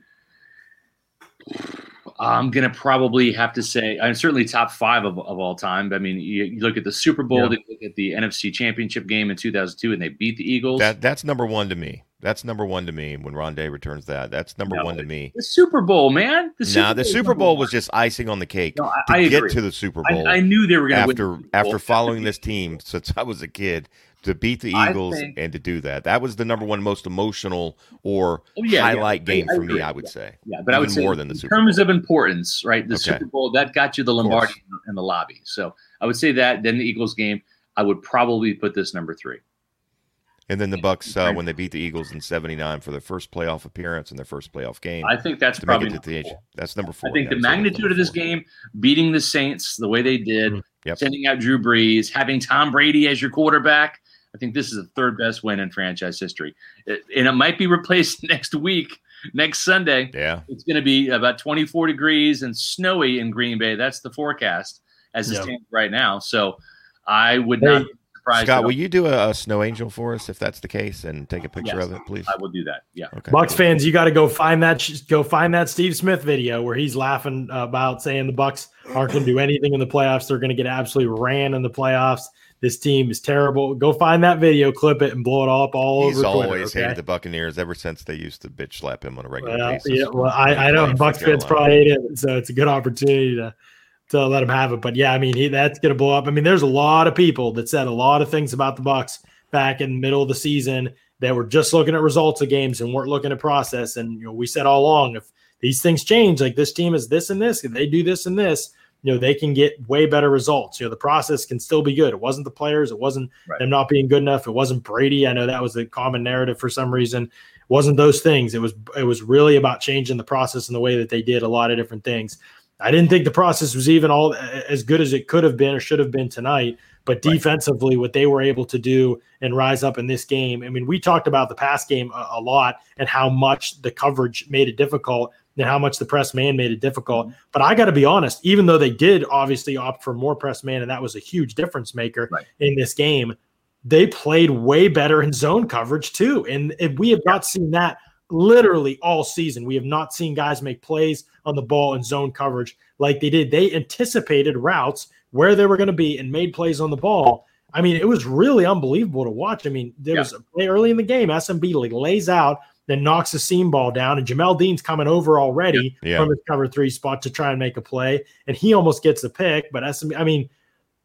I'm gonna probably have to say I'm certainly top five of, of all time. I mean, you, you look at the Super Bowl, yeah. look at the NFC Championship game in 2002, and they beat the Eagles. That that's number one to me. That's number one to me when Rondé returns that. That's number no, one to me. The Super Bowl, man. The Super nah, the Super Bowl was just icing on the cake no, I, to I get to the Super Bowl. I, I knew they were going to after after following this team since I was a kid to beat the Eagles think, and to do that. That was the number one most emotional or oh, yeah, highlight yeah. game I, for I me, I would yeah. say. Yeah, but Even I would say more than the Super terms Bowl. of importance, right? The okay. Super Bowl that got you the Lombardi and the lobby. So I would say that. Then the Eagles game, I would probably put this number three. And then the Bucks uh, when they beat the Eagles in '79 for their first playoff appearance and their first playoff game. I think that's probably the, that's number four. I think the magnitude of this four. game, beating the Saints the way they did, mm-hmm. yep. sending out Drew Brees, having Tom Brady as your quarterback. I think this is the third best win in franchise history, it, and it might be replaced next week, next Sunday. Yeah, it's going to be about 24 degrees and snowy in Green Bay. That's the forecast as it yep. stands right now. So I would hey, not surprised. Scott, will you do a, a, snow angel for us if that's the case, and take a picture yes, of it, please? I will do that. Yeah. Okay. Bucks fans, you got to go find that. Go find that Steve Smith video where he's laughing about saying the Bucks aren't going to do anything in the playoffs. They're going to get absolutely ran in the playoffs. This team is terrible. Go find that video, clip it, and blow it up all He's over. He's always okay? hated the Buccaneers ever since they used to bitch slap him on a regular well, basis. Yeah, well, I, I know Bucks fans probably hate it, so it's a good opportunity to to let him have it. But yeah, I mean, he, that's going to blow up. I mean, there's a lot of people that said a lot of things about the Bucks back in the middle of the season that were just looking at results of games and weren't looking at process. And you know, we said all along, if these things change, like this team is this and this, if they do this and this, you know, they can get way better results. You know, the process can still be good. It wasn't the players, it wasn't right. them not being good enough. It wasn't Brady. I know that was the common narrative for some reason. It wasn't those things. It was it was really about changing the process and the way that they did a lot of different things. I didn't think the process was even all as good as it could have been or should have been tonight. But defensively, what they were able to do and rise up in this game. I mean, we talked about the pass game a, a lot and how much the coverage made it difficult and how much the press man made it difficult. Mm-hmm. But I got to be honest, even though they did obviously opt for more press man, and that was a huge difference maker right. in this game, they played way better in zone coverage too. And, and we have not seen that literally all season. We have not seen guys make plays on the ball in zone coverage like they did. They anticipated routes where they were going to be and made plays on the ball. I mean, it was really unbelievable to watch. I mean, there yeah. was a play early in the game. SMB like lays out, then knocks the seam ball down, and Jamel Dean's coming over already yeah. from his cover three spot to try and make a play, and he almost gets the pick. But SMB, I mean,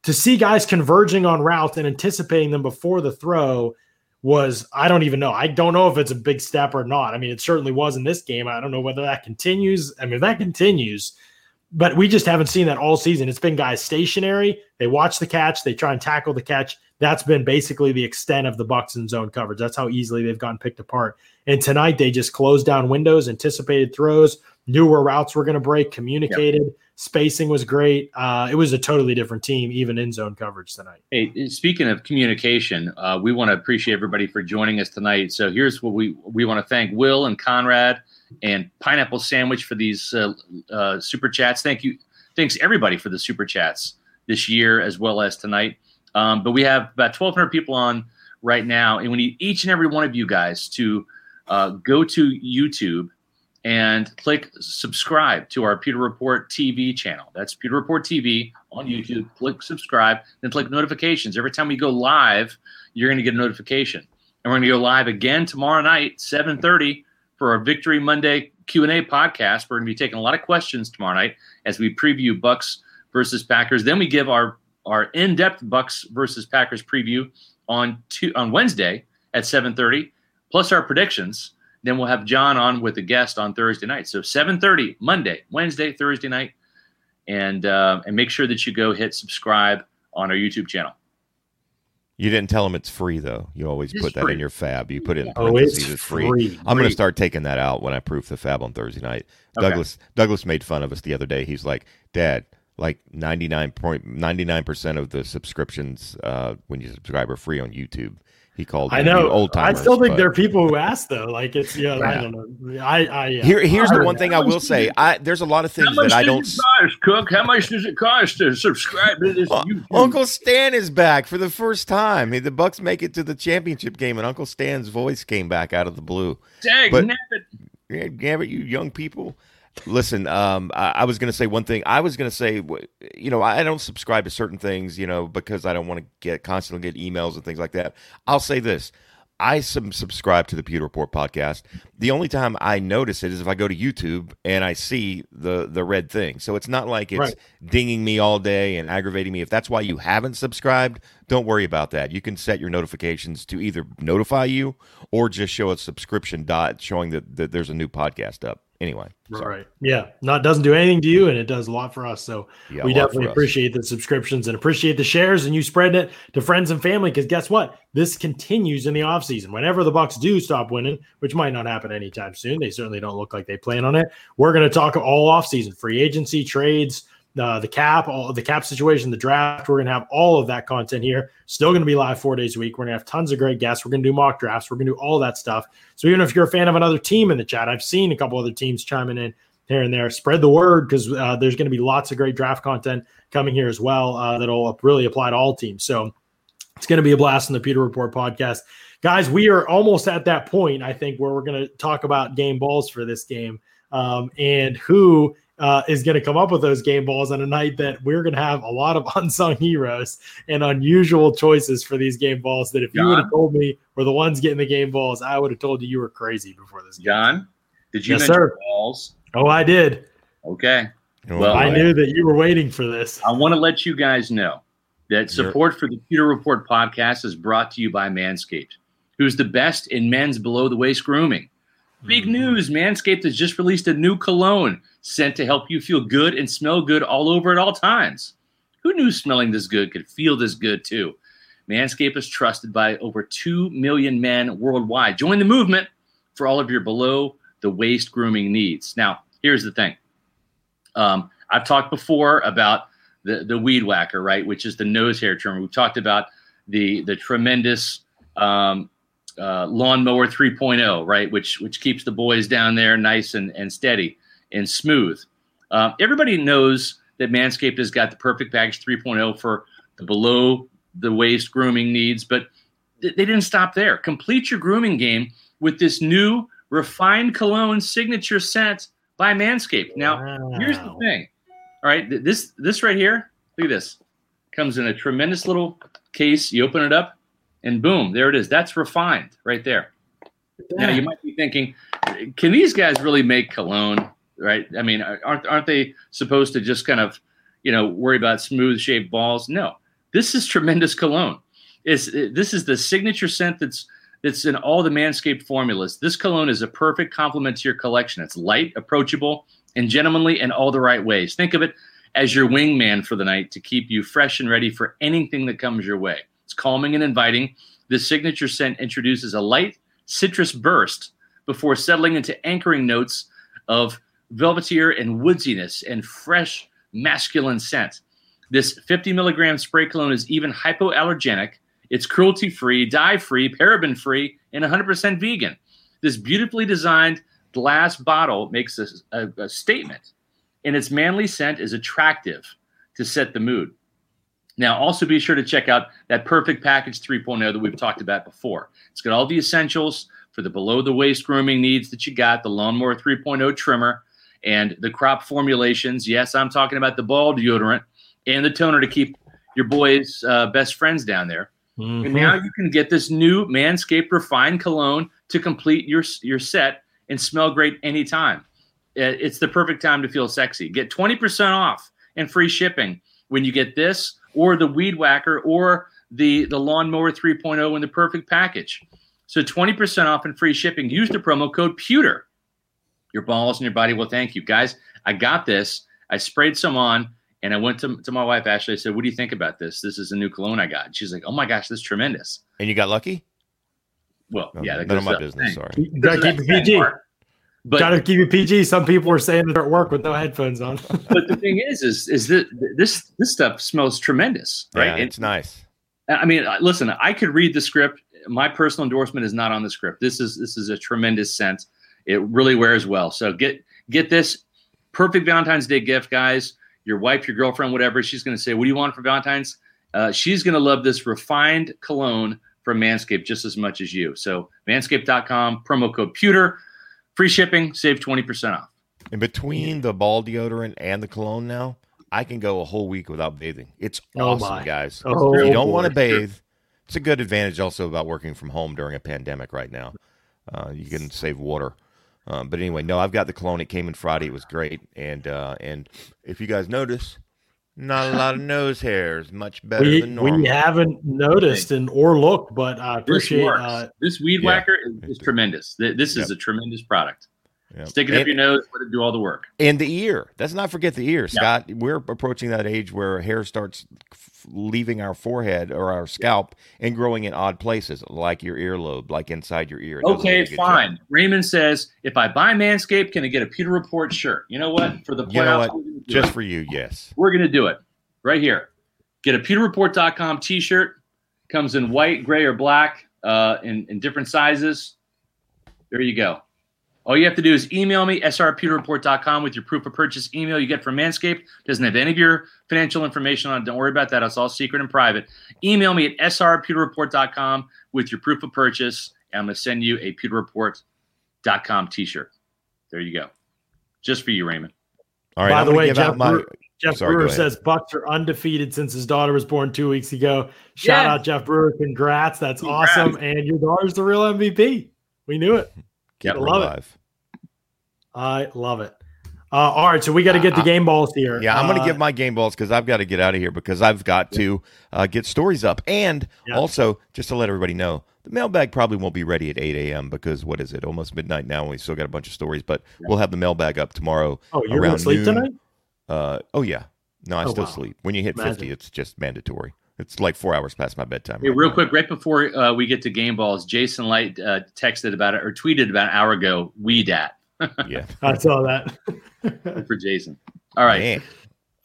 to see guys converging on routes and anticipating them before the throw was I don't even know. I don't know if it's a big step or not. I mean, it certainly was in this game. I don't know whether that continues. I mean, if that continues, but we just haven't seen that all season. It's been guys stationary. They watch the catch, they try and tackle the catch. That's been basically the extent of the Bucks in zone coverage. That's how easily they've gotten picked apart. And tonight they just closed down windows, anticipated throws. knew where routes were going to break, communicated. Yep. Spacing was great. Uh, it was a totally different team, even in zone coverage tonight. Hey, speaking of communication, uh, we want to appreciate everybody for joining us tonight. So here's what we we want to thank Will and Conrad and Pineapple Sandwich for these uh, uh, super chats. Thank you, thanks everybody for the super chats this year as well as tonight. Um, but we have about 1,200 people on right now, and we need each and every one of you guys to uh, go to YouTube and click subscribe to our Pewter Report TV channel. That's Pewter Report TV on YouTube. Click subscribe, then click notifications. Every time we go live, you're going to get a notification. And we're going to go live again tomorrow night, 7:30, for our Victory Monday Q&A podcast. We're going to be taking a lot of questions tomorrow night as we preview Bucks versus Packers. Then we give our our in-depth Bucks versus Packers preview on two, on Wednesday at 7:30, plus our predictions. Then we'll have John on with a guest on Thursday night. So 7:30 Monday, Wednesday, Thursday night, and uh, and make sure that you go hit subscribe on our YouTube channel. You didn't tell them it's free though. You always it's put that free. in your fab. You put it in oh, parentheses. it's free. free. I'm going to start taking that out when I proof the fab on Thursday night. Okay. Douglas Douglas made fun of us the other day. He's like, "Dad, like 99.99 percent of the subscriptions uh, when you subscribe are free on YouTube." He called. I know. Old time. I still think but... there are people who ask though. Like it's yeah. I don't know. I I here here's I the one thing I will say. I there's a lot of things that I don't. Cost, Cook? How much does it cost to subscribe to this? Uh, Uncle Stan is back for the first time. The Bucks make it to the championship game, and Uncle Stan's voice came back out of the blue. Dang, but, yeah, damn you young people. Listen, um, I, I, was going to say one thing. I was going to say, you know, I don't subscribe to certain things, you know, because I don't want to get constantly get emails and things like that. I'll say this: I sub- subscribe to the Pewter Report podcast. The only time I notice it is if I go to YouTube and I see the the red thing. So it's not like it's right. dinging me all day and aggravating me. If that's why you haven't subscribed, don't worry about that. You can set your notifications to either notify you or just show a subscription dot showing that, that there's a new podcast up anyway. Sorry. Right. Yeah. Not doesn't do anything to you and it does a lot for us. So yeah, we definitely appreciate the subscriptions and appreciate the shares and you spreading it to friends and family. Cause guess what? This continues in the offseason. Whenever the Bucks do stop winning, which might not happen anytime soon. They certainly don't look like they plan on it. We're going to talk all offseason, free agency, trades, uh, the cap, all the cap situation, the draft. We're going to have all of that content here. Still going to be live four days a week. We're going to have tons of great guests. We're going to do mock drafts. We're going to do all that stuff. So even if you're a fan of another team in the chat, I've seen a couple other teams chiming in here and there. Spread the word because uh, there's going to be lots of great draft content coming here as well uh, that'll really apply to all teams. So it's going to be a blast in the Pewter Report podcast. Guys, we are almost at that point, I think, where we're going to talk about game balls for this game um, and who uh, is going to come up with those game balls on a night that we're going to have a lot of unsung heroes and unusual choices for these game balls. That if John, you would have told me were the ones getting the game balls, I would have told you you were crazy before this. Game. John, did you yes, sir. balls? Oh, I did. Okay. Oh, well, I knew that you were waiting for this. I want to let you guys know that support for the Pewter Report podcast is brought to you by Manscaped, who's the best in men's below the waist grooming. Big mm-hmm. news Manscaped has just released a new cologne sent to help you feel good and smell good all over at all times. Who knew smelling this good could feel this good too? Manscaped is trusted by over 2 million men worldwide. Join the movement for all of your below the waist grooming needs. Now, here's the thing um, I've talked before about the, the weed whacker, right, which is the nose hair trimmer. We've talked about the, the tremendous um, uh, lawnmower 3.0, right, which, which keeps the boys down there nice and, and steady and smooth. Uh, everybody knows that Manscaped has got the perfect package 3.0 for the below the waist grooming needs, but th- they didn't stop there. Complete your grooming game with this new refined cologne signature scent by Manscaped. Now, wow. here's the thing. All right, th- this this right here, look at this. Comes in a tremendous little case. You open it up, and boom, there it is. That's refined right there. Now you might be thinking, can these guys really make cologne? right? I mean, aren't aren't they supposed to just kind of, you know, worry about smooth shaped balls? No, this is tremendous cologne. Is this is the signature scent that's that's in all the Manscaped formulas. This cologne is a perfect complement to your collection. It's light, approachable, and gentlemanly in all the right ways. Think of it as your wingman for the night to keep you fresh and ready for anything that comes your way. Calming and inviting. This signature scent introduces a light citrus burst before settling into anchoring notes of velvetier and woodsiness and fresh masculine scent. This 50 milligram spray cologne is even hypoallergenic. It's cruelty free, dye free, paraben free, and 100% vegan. This beautifully designed glass bottle makes a, a, a statement, and its manly scent is attractive to set the mood. Now, also be sure to check out that Perfect Package 3.0 that we've talked about before. It's got all the essentials for the below the waist grooming needs that you got the Lawnmower 3.0 trimmer and the crop formulations. Yes, I'm talking about the ball deodorant and the toner to keep your boys' uh, best friends down there. Mm-hmm. And now you can get this new Manscaped Refined Cologne to complete your, your set and smell great anytime. It's the perfect time to feel sexy. Get 20% off and free shipping when you get this or the Weed Whacker or the, the Lawnmower 3.0 in the perfect package. So 20% off and free shipping. Use the promo code PEWTER. Your balls and your body will thank you. Guys, I got this. I sprayed some on and I went to, to my wife, Ashley. I said, What do you think about this? This is a new cologne I got. And she's like, Oh my gosh, this is tremendous. And you got lucky? Well, no, yeah. None of my up. business. Sorry. You gotta keep it PG. But gotta keep it PG. Some people were saying they're at work with no headphones on. but the thing is, is is that this this stuff smells tremendous, right? Yeah, it's nice. I mean, listen, I could read the script. My personal endorsement is not on the script. This is this is a tremendous scent. It really wears well. So get get this perfect Valentine's Day gift, guys. Your wife, your girlfriend, whatever. She's going to say, "What do you want for Valentine's?" Uh, she's going to love this refined cologne from Manscaped just as much as you. So manscaped.com, promo code pewter, free shipping, save 20% off. In between the ball deodorant and the cologne now, I can go a whole week without bathing. It's oh awesome, my. guys. Oh, if you don't want to bathe, it's a good advantage also about working from home during a pandemic right now. Uh, you can save water. Um, but anyway, no, I've got the cologne. It came in Friday. It was great. And uh, and if you guys notice, not a lot of nose hairs. Much better we, than normal. We haven't noticed and or looked, but I appreciate this, uh, this weed yeah. whacker is, is, tremendous. This is yep. a tremendous product. Yep. Stick it and, up your nose, let it do all the work. And the ear. Let's not forget the ear, Scott. Yep. We're approaching that age where hair starts leaving our forehead or our scalp and growing in odd places, like your earlobe, like inside your ear. okay, fine. Job. Raymond says, if I buy Manscaped, can I get a Pewter Report shirt? You know what? For the playoffs, you know just it. for you, yes. We're going to do it right here. Get a pewterreport.com t-shirt. Comes in white, gray, or black uh, in, in different sizes. There you go. All you have to do is email me, srpewterreport.com, with your proof of purchase email you get from Manscaped. Doesn't have any of your financial information on it. Don't worry about that. It's all secret and private. Email me at srpewterreport.com with your proof of purchase, and I'm going to send you a pewterreport.com t shirt. There you go. Just for you, Raymond. All right. By I'm the way, Jeff, my, Brewer, Jeff sorry, Brewer says Bucks are undefeated since his daughter was born two weeks ago. Shout out, Jeff Brewer. Congrats. That's Congrats. awesome. And your daughter's the real MVP. We knew it. Keep it alive. It. I love it. Uh, all right, so we got to get the game balls here. Yeah, I'm going to uh, give my game balls because I've got to get out of here because I've got to uh, get stories up. And yeah. also, just to let everybody know, the mailbag probably won't be ready at 8 a.m. because what is it? Almost midnight now, and we still got a bunch of stories. But yeah. we'll have the mailbag up tomorrow. Oh, you're going to sleep noon. tonight? Uh, oh yeah, no, I oh, still wow. sleep. When you hit Imagine. 50, it's just mandatory. It's like four hours past my bedtime. Hey, right real now. quick, right before uh, we get to game balls, Jason Licht uh, texted about it or tweeted about an hour ago. We dat yeah, I saw that for Jason. All right, Man.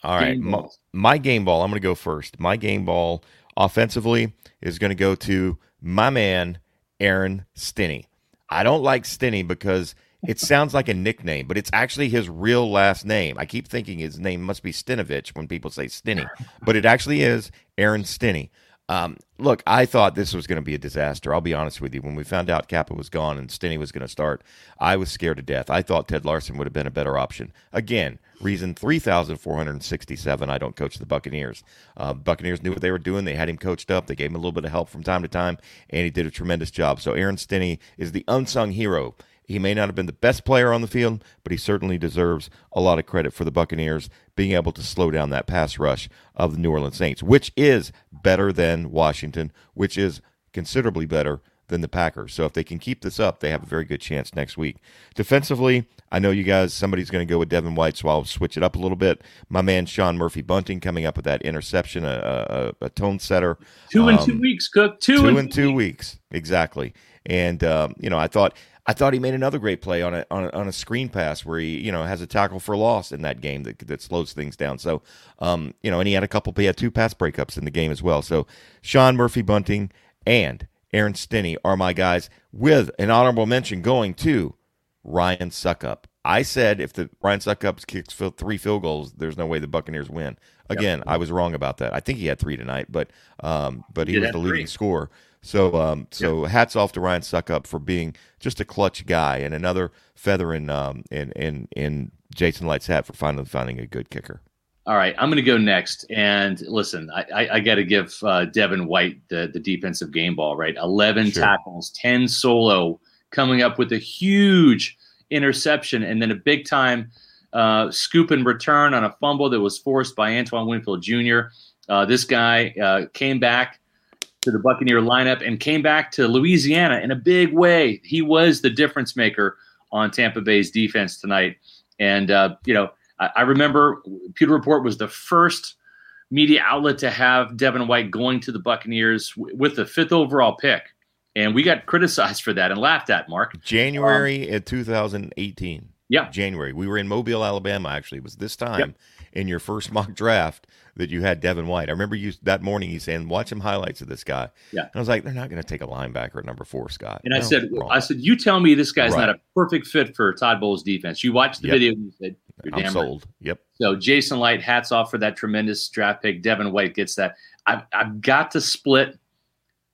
all right. My, my, game ball. I'm going to go first. My game ball offensively is going to go to my man Aaron Stinnie. I don't like Stinnie because it sounds like a nickname, but it's actually his real last name. I keep thinking his name must be Stinovich when people say Stinnie, but it actually is Aaron Stinnie. Um, look, I thought this was going to be a disaster. I'll be honest with you. When we found out Cappa was gone and Stinnie was going to start, I was scared to death. I thought Ted Larsen would have been a better option. Again, reason 3,467 I don't coach the Buccaneers. Uh, Buccaneers knew what they were doing. They had him coached up. They gave him a little bit of help from time to time, and he did a tremendous job. So Aaron Stinnie is the unsung hero he may not have been the best player on the field, but he certainly deserves a lot of credit for the Buccaneers being able to slow down that pass rush of the New Orleans Saints, which is better than Washington, which is considerably better than the Packers. So if they can keep this up, they have a very good chance next week. Defensively, I know you guys, somebody's going to go with Devin White, so I'll switch it up a little bit. My man Sean Murphy Bunting coming up with that interception, a, a, a tone setter. Two in um, two weeks, Cook. Two, two in, in two weeks. weeks. Exactly. And, um, you know, I thought I thought he made another great play on a, on a, on a screen pass where he you know has a tackle for loss in that game that that slows things down. So um, you know, and he had a couple he had two pass breakups in the game as well. So Sean Murphy Bunting and Aaron Stinnie are my guys with an honorable mention going to Ryan Succop. I said if the Ryan Succop kicks three field goals, there's no way the Buccaneers win. Again, yep. I was wrong about that. I think he had three tonight, but um, but he, he was the leading three. scorer. So, um, so hats off to Ryan Succop for being just a clutch guy and another feather in um, in in in Jason Licht's hat for finally finding a good kicker. All right, I'm going to go next. And listen, I, I, I got to give uh, Devin White the, the defensive game ball, right? 11 sure. tackles, 10 solo, coming up with a huge interception, and then a big time uh, scoop and return on a fumble that was forced by Antoine Winfield Jr. Uh, this guy uh, came back to the Buccaneer lineup and came back to Louisiana in a big way. He was the difference maker on Tampa Bay's defense tonight. And, uh, you know, I, I, remember Pewter Report was the first media outlet to have Devin White going to the Buccaneers w- with the fifth overall pick. And we got criticized for that and laughed at, Mark. January um, 2018. Yeah. January. We were in Mobile, Alabama, actually. It was this time yep. in your first mock draft that you had Devin White. I remember you that morning you saying, "Watch some highlights of this guy." Yeah, and I was like, "They're not going to take a linebacker at number four, Scott." And no, I said, "I said, you tell me this guy's right. not a perfect fit for Todd Bowles' defense." You watched the yep. video and you said, "You're I'm damn sold." Right. Yep. So Jason Licht, hats off for that tremendous draft pick. Devin White gets that. I've I've got to split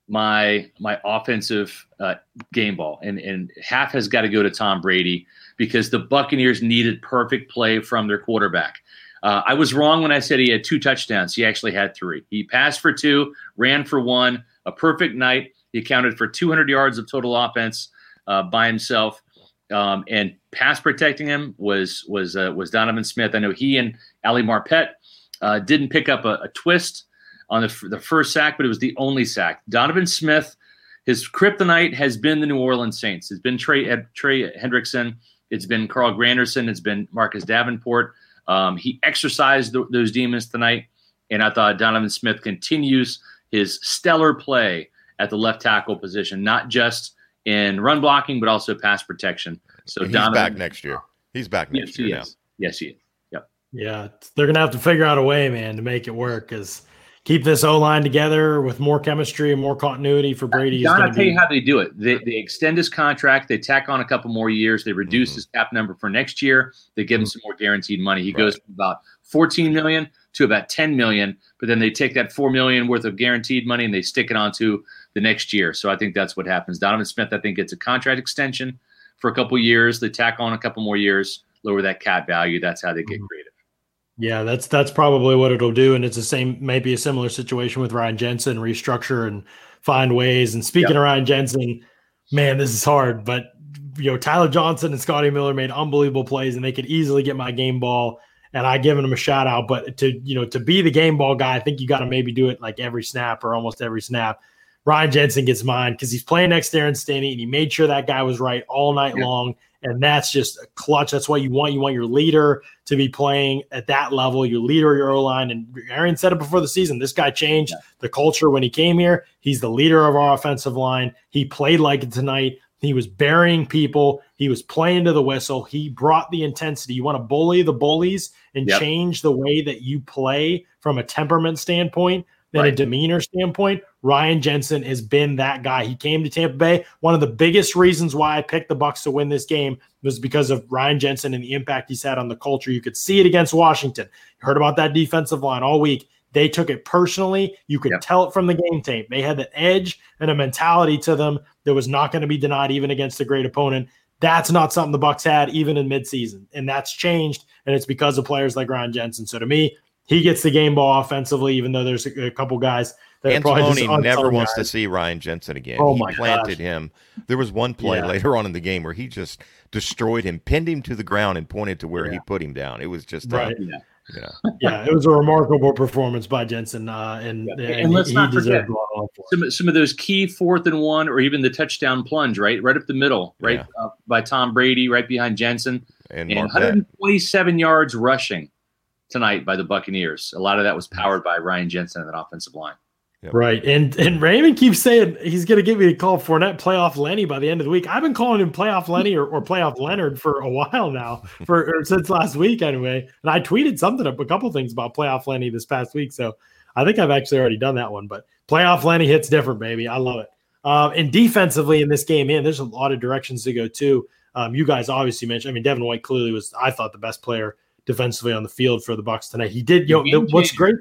my my offensive uh, game ball, and and half has got to go to Tom Brady because the Buccaneers needed perfect play from their quarterback. Uh, I was wrong when I said he had two touchdowns. He actually had three. He passed for two, ran for one, a perfect night. He accounted for 200 yards of total offense uh, by himself. Um, and pass protecting him was was uh, was Donovan Smith. I know he and Ali Marpet uh, didn't pick up a, a twist on the, the first sack, but it was the only sack. Donovan Smith, his kryptonite has been the New Orleans Saints. It's been Trey Trey Hendrickson. It's been Carl Granderson. It's been Marcus Davenport. Um, he exercised th- those demons tonight, and I thought Donovan Smith continues his stellar play at the left tackle position, not just in run blocking, but also pass protection. So he's Donovan, back next year. He's back next yes, year now. Is. Yes, he is. Yep. Yeah, they're gonna have to figure out a way, man, to make it work because keep this O line together with more chemistry and more continuity for Brady. Don, I'll tell be- you how they do it. They, they extend his contract, they tack on a couple more years, they reduce mm-hmm. his cap number for next year, they give him mm-hmm. some more guaranteed money. He right. goes from about 14 million to about 10 million, but then they take that 4 million worth of guaranteed money and they stick it onto the next year. So I think that's what happens. Donovan Smith, I think, gets a contract extension for a couple years. They tack on a couple more years, lower that cap value. That's how they get mm-hmm. creative. Yeah, that's that's probably what it'll do, and it's the same, maybe a similar situation with Ryan Jensen, restructure and find ways. And speaking yep. of Ryan Jensen, man, this is hard, but you know Tyler Johnson and Scotty Miller made unbelievable plays, and they could easily get my game ball, and I given them a shout out. But to you know to be the game ball guy, I think you got to maybe do it like every snap or almost every snap. Ryan Jensen gets mine because he's playing next to Aaron Stinnie, and he made sure that guy was right all night yep. long and that's just a clutch. That's what you want. You want your leader to be playing at that level, your leader, your O line. And Aaron said it before the season. This guy changed yeah. the culture when he came here. He's the leader of our offensive line. He played like it tonight. He was burying people. He was playing to the whistle. He brought the intensity. You want to bully the bullies and yep. change the way that you play from a temperament standpoint than right. a demeanor standpoint. Ryan Jensen has been that guy. He came to Tampa Bay. One of the biggest reasons why I picked the Bucks to win this game was because of Ryan Jensen and the impact he's had on the culture. You could see it against Washington. You heard about that defensive line all week. They took it personally. You could yep. tell it from the game tape. They had an edge and a mentality to them that was not going to be denied even against a great opponent. That's not something the Bucks had even in midseason, and that's changed. And it's because of players like Ryan Jensen. So to me, he gets the game ball offensively, even though there's a, a couple guys that Anzalone never wants guys. to see Ryan Jensen again. Oh he my planted gosh. him. There was one play yeah. later on in the game where he just destroyed him, pinned him to the ground, and pointed to where yeah. he put him down. It was just uh, right. Uh, yeah. Yeah, yeah, it was a remarkable performance by Jensen, uh, and, Yeah. and, And let's he, not he forget, a lot of love for it. some some of those key fourth and one, or even the touchdown plunge, right, right up the middle, right Yeah. uh, by Tom Brady, right behind Jensen, and and Marpet. 127 yards rushing tonight by the Buccaneers. A lot of that was powered by Ryan Jensen and that offensive line. Right. And and Raymond keeps saying he's going to give me a call Fournette playoff Lenny by the end of the week. I've been calling him playoff Lenny or, or playoff Leonard for a while now, for or since last week anyway. And I tweeted something, a couple things about playoff Lenny this past week. So I think I've actually already done that one. But playoff Lenny hits different, baby. I love it. Um, and defensively in this game, man, there's a lot of directions to go to. Um, you guys obviously mentioned. I mean, Devin White clearly was, I thought, the best player defensively on the field for the Bucks tonight. He did. You know, the- what's great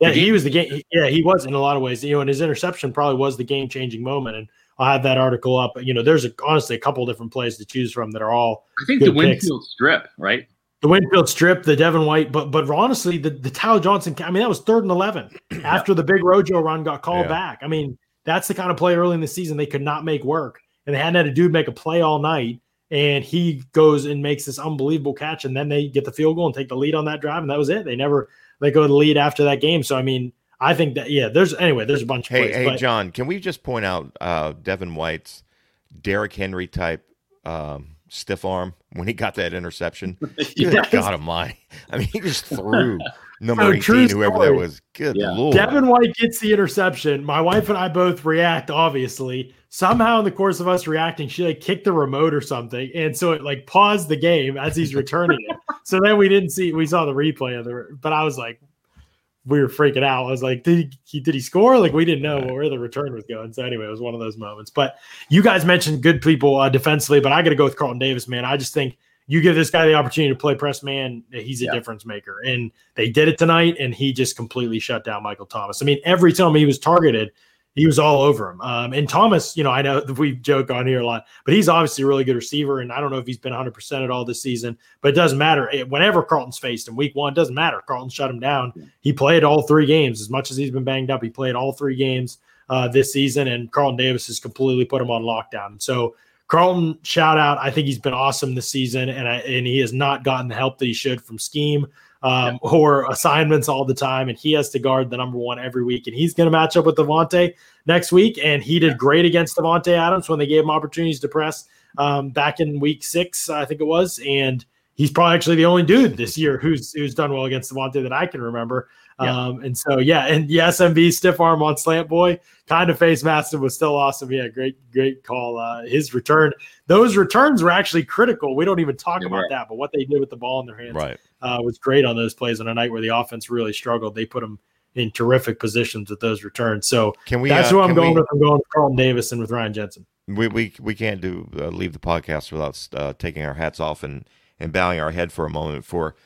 yeah, he was the game. Yeah, he was in a lot of ways. You know, and his interception probably was the game changing moment. And I'll have that article up. You know, there's a, honestly a couple different plays to choose from that are all I think the picks. Winfield strip, right? the Winfield strip, the Devin White, but but honestly, the the Tyler Johnson. I mean, that was third and eleven after the big Rojo run got called Yeah. back. I mean, that's the kind of play early in the season they could not make work, and they hadn't had a dude make a play all night. And he goes and makes this unbelievable catch, and then they get the field goal and take the lead on that drive, and that was it. They never they go to the lead after that game. So I mean, I think that yeah, there's anyway, there's a bunch of Hey, plays. hey, but- John, can we just point out uh, Devin White's Derrick Henry type um, stiff arm when he got that interception? Good Yes. God Almighty! I mean, he just threw number eighteen, true whoever that was. Good Yeah. lord! Devin White gets the interception. My wife and I both react, obviously. Somehow, in the course of us reacting, she like kicked the remote or something. And so it like paused the game as he's returning it. So then we didn't see, we saw the replay of the, but I was like, we were freaking out. I was like, did he, did he score? Like, we didn't know where the return was going. So anyway, it was one of those moments. But you guys mentioned good people uh, defensively, but I got to go with Carlton Davis, man. I just think you give this guy the opportunity to play press man, he's a Yeah. difference maker. And they did it tonight, and he just completely shut down Michael Thomas. I mean, every time he was targeted, he was all over him. Um, and Thomas, you know, I know we joke on here a lot, but he's obviously a really good receiver. And I don't know if he's been 100% at all this season, but it doesn't matter. It- whenever Carlton's faced him, week one, doesn't matter. Carlton shut him down. He played all three games. As much as he's been banged up, he played all three games uh, this season, and Carlton Davis has completely put him on lockdown. So, Carlton, shout out. I think he's been awesome this season, and I, and he has not gotten the help that he should from scheme um, or assignments all the time. And he has to guard the number one every week. And he's going to match up with Davante next week. And he did great against Davante Adams when they gave him opportunities to press um, back in week six, I think it was. And he's probably actually the only dude this year who's who's done well against Davante that I can remember. Yeah. Um, and so yeah, and the SMB stiff arm on slant boy, kind of face him was still awesome. Yeah, great, great call. Uh, his return, those returns were actually critical. We don't even talk Yeah, about right. that, but what they did with the ball in their hands Right. uh, was great on those plays on a night where the offense really struggled. They put them in terrific positions with those returns. So Can we? that's uh, who I'm going we, with. I'm going with Carlton Davis and with Ryan Jensen. We we we can't do uh, leave the podcast without uh, taking our hats off and and bowing our head for a moment for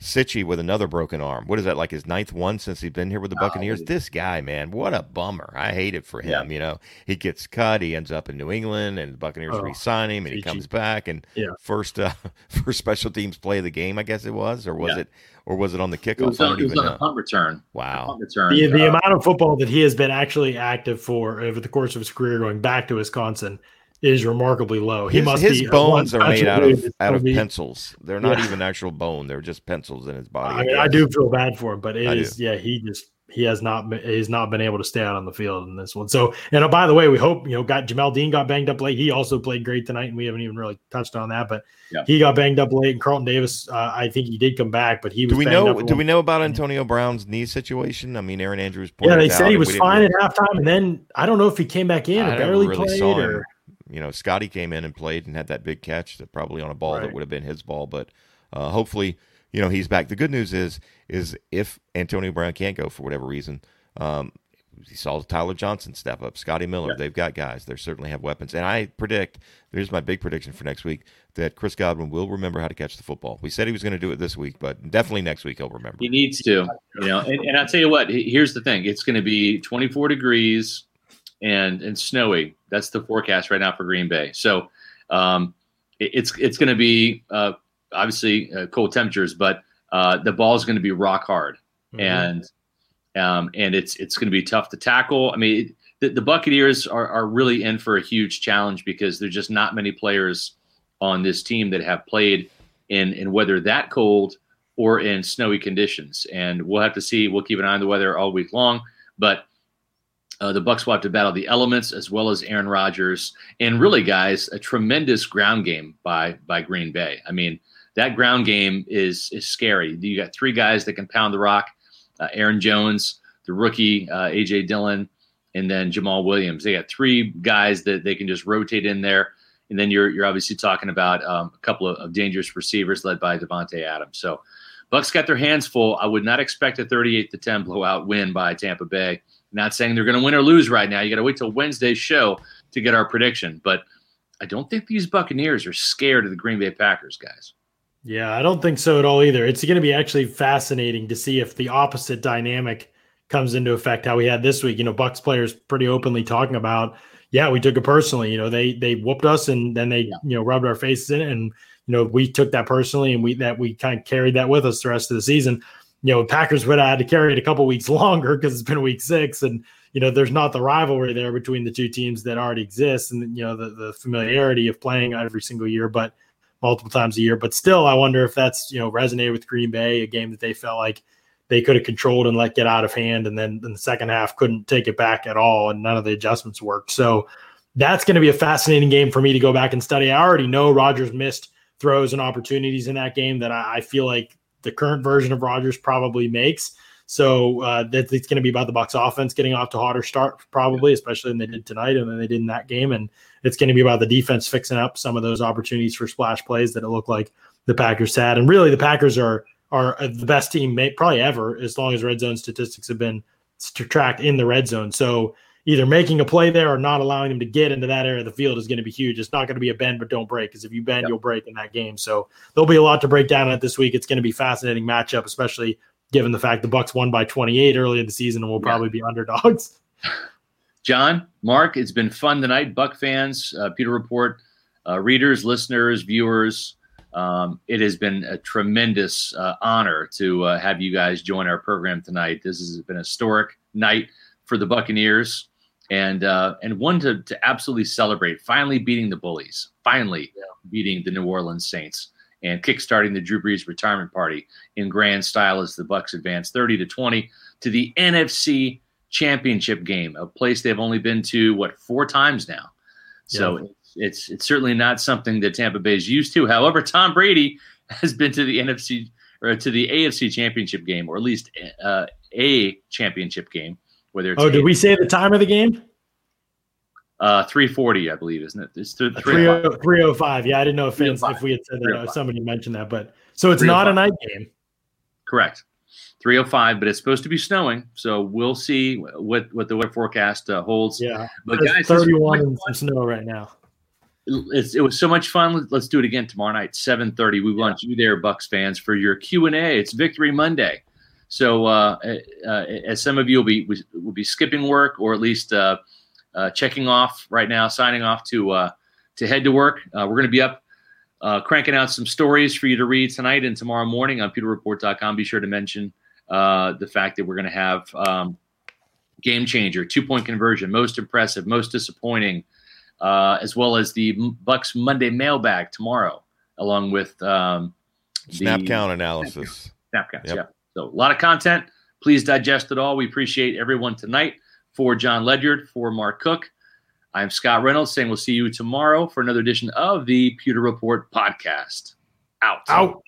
Cichy with another broken arm. What is that like his ninth one since he's been here with the Buccaneers? This guy, man, what a bummer. I hate it for him. You know, he gets cut, he ends up in New England, and the Buccaneers Oh, re-sign him, and he comes back and Yeah. first uh, first special teams play of the game, I guess it was, or was Yeah. it, or was it on the It kickoff? was on, it was on a punt return. Wow. Punt return. The, the Uh, amount of football that he has been actually active for over the course of his career, going back to Wisconsin, is remarkably low. He his, must his be bones are made out of out of pencils. They're not Yeah. even actual bone. They're just pencils in his body. I mean, I do feel bad for him, but it I is yeah. He just he has not been, he's not been able to stay out on the field in this one. So and uh, by the way, we hope you know got Jamel Dean got banged up late. He also played great tonight, and we haven't even really touched on that. But Yeah. he got banged up late, and Carlton Davis, uh, I think he did come back, but he was. Do we know? up Do we know about Antonio Brown's knee situation? I mean, Erin Andrews. Yeah, they said out he was fine really- at halftime, and then I don't know if he came back in I or never barely really played. saw him. You know, Scotty came in and played and had that big catch that probably on a ball that would have been his ball. But uh, hopefully, you know, he's back. The good news is, is if Antonio Brown can't go for whatever reason, um, he saw Tyler Johnson step up, Scotty Miller. Yeah. They've got guys. They certainly have weapons. And I predict, here's my big prediction for next week, that Chris Godwin will remember how to catch the football. We said he was going to do it this week, but definitely next week he'll remember. He needs to, you know. And, and I'll tell you what. Here's the thing: it's going to be 24 degrees and and snowy. That's the forecast right now for Green Bay. So um, it- it's it's going to be uh, obviously uh, cold temperatures, but uh, the ball is going to be rock hard, Mhm. and um, and it's it's going to be tough to tackle. I mean, the, the Buccaneers are are really in for a huge challenge because there's just not many players on this team that have played in in weather that cold or in snowy conditions. And we'll have to see. We'll keep an eye on the weather all week long. But uh, the Bucks will have to battle the elements as well as Aaron Rodgers, and really, guys, a tremendous ground game by by Green Bay. I mean, that ground game is is scary. You got three guys that can pound the rock: uh, Aaron Jones, the rookie uh, AJ Dillon, and then Jamaal Williams. They got three guys that they can just rotate in there. And then you're you're obviously talking about um, a couple of, of, dangerous receivers led by Davante Adams. So Bucks got their hands full. I would not expect a 38 to 10 blowout win by Tampa Bay. Not saying they're going to win or lose right now. You got to wait till Wednesday's show to get our prediction. But I don't think these Buccaneers are scared of the Green Bay Packers, guys. Yeah, I don't think so at all either. It's going to be actually fascinating to see if the opposite dynamic comes into effect. How we had this week, you know, Bucks players pretty openly talking about, yeah, we took it personally. You know, they they whooped us and then they yeah. you know rubbed our faces in it, and you know we took that personally, and we that we kind of carried that with us the rest of the season you know, Packers would have had to carry it a couple weeks longer because it's been week six, and you know, there's not the rivalry there between the two teams that already exists, and you know, the the familiarity of playing every single year, but multiple times a year. But still, I wonder if that's you know resonated with Green Bay, a game that they felt like they could have controlled and let get out of hand, and then in the second half couldn't take it back at all, and none of the adjustments worked. So that's going to be a fascinating game for me to go back and study. I already know Rodgers missed throws and opportunities in that game that I, I feel like the current version of Rodgers probably makes. So uh, that it's going to be about the Bucs offense getting off to a hotter start, probably, especially than they did tonight and then they did in that game. And it's going to be about the defense fixing up some of those opportunities for splash plays that it looked like the Packers had. And really, the Packers are are the best team, may, probably ever, as long as red zone statistics have been tracked in the red zone. So either making a play there or not allowing them to get into that area of the field is going to be huge. It's not going to be a bend but don't break because if you bend, yep. you'll break in that game. So there'll be a lot to break down at this week. It's going to be a fascinating matchup, especially given the fact the Bucs won by 28 early in the season and will probably be underdogs. Jon, Mark, it's been fun tonight. Buck fans, uh, Pewter Report, uh, readers, listeners, viewers. Um, it has been a tremendous uh, honor to uh, have you guys join our program tonight. This has been a historic night for the Buccaneers and uh, and one to to absolutely celebrate finally beating the bullies, finally yeah. beating the New Orleans Saints, and kickstarting the Drew Brees retirement party in grand style as the Bucs advance 30 to 20 to the NFC Championship game, a place they've only been to what four times now. So yeah. it's, it's it's certainly not something that Tampa Bay is used to. However, Tom Brady has been to the NFC or to the AFC Championship game, or at least uh, a championship game whether oh, did we say the time of the game? Uh, 340, I believe, isn't it? It's th- 305. Yeah, I didn't know if, if we had said that. If somebody mentioned that, but so it's not a night game. Correct. 305, but it's supposed to be snowing, so we'll see what what the weather forecast uh, holds. Yeah, but guys, 31 and some snow right now. It's, it was so much fun. Let's do it again tomorrow night, 7:30. We want you there, Bucs fans, for your Q and A. It's Victory Monday. So uh, uh, as some of you will be will be skipping work or at least uh, uh checking off right now, signing off to uh, to head to work. Uh, we're going to be up cranking out some stories for you to read tonight and tomorrow morning on pewterreport.com. Be sure to mention the fact that we're going to have um, game changer, two point conversion, most impressive, most disappointing, as well as the Bucs Monday mailbag tomorrow, along with um, snap count analysis. Snap counts, yep. yeah. So a lot of content. Please digest it all. We appreciate everyone tonight. For Jon Ledyard, for Mark Cook, I'm Scott Reynolds saying we'll see you tomorrow for another edition of the Pewter Report podcast. Out. Out.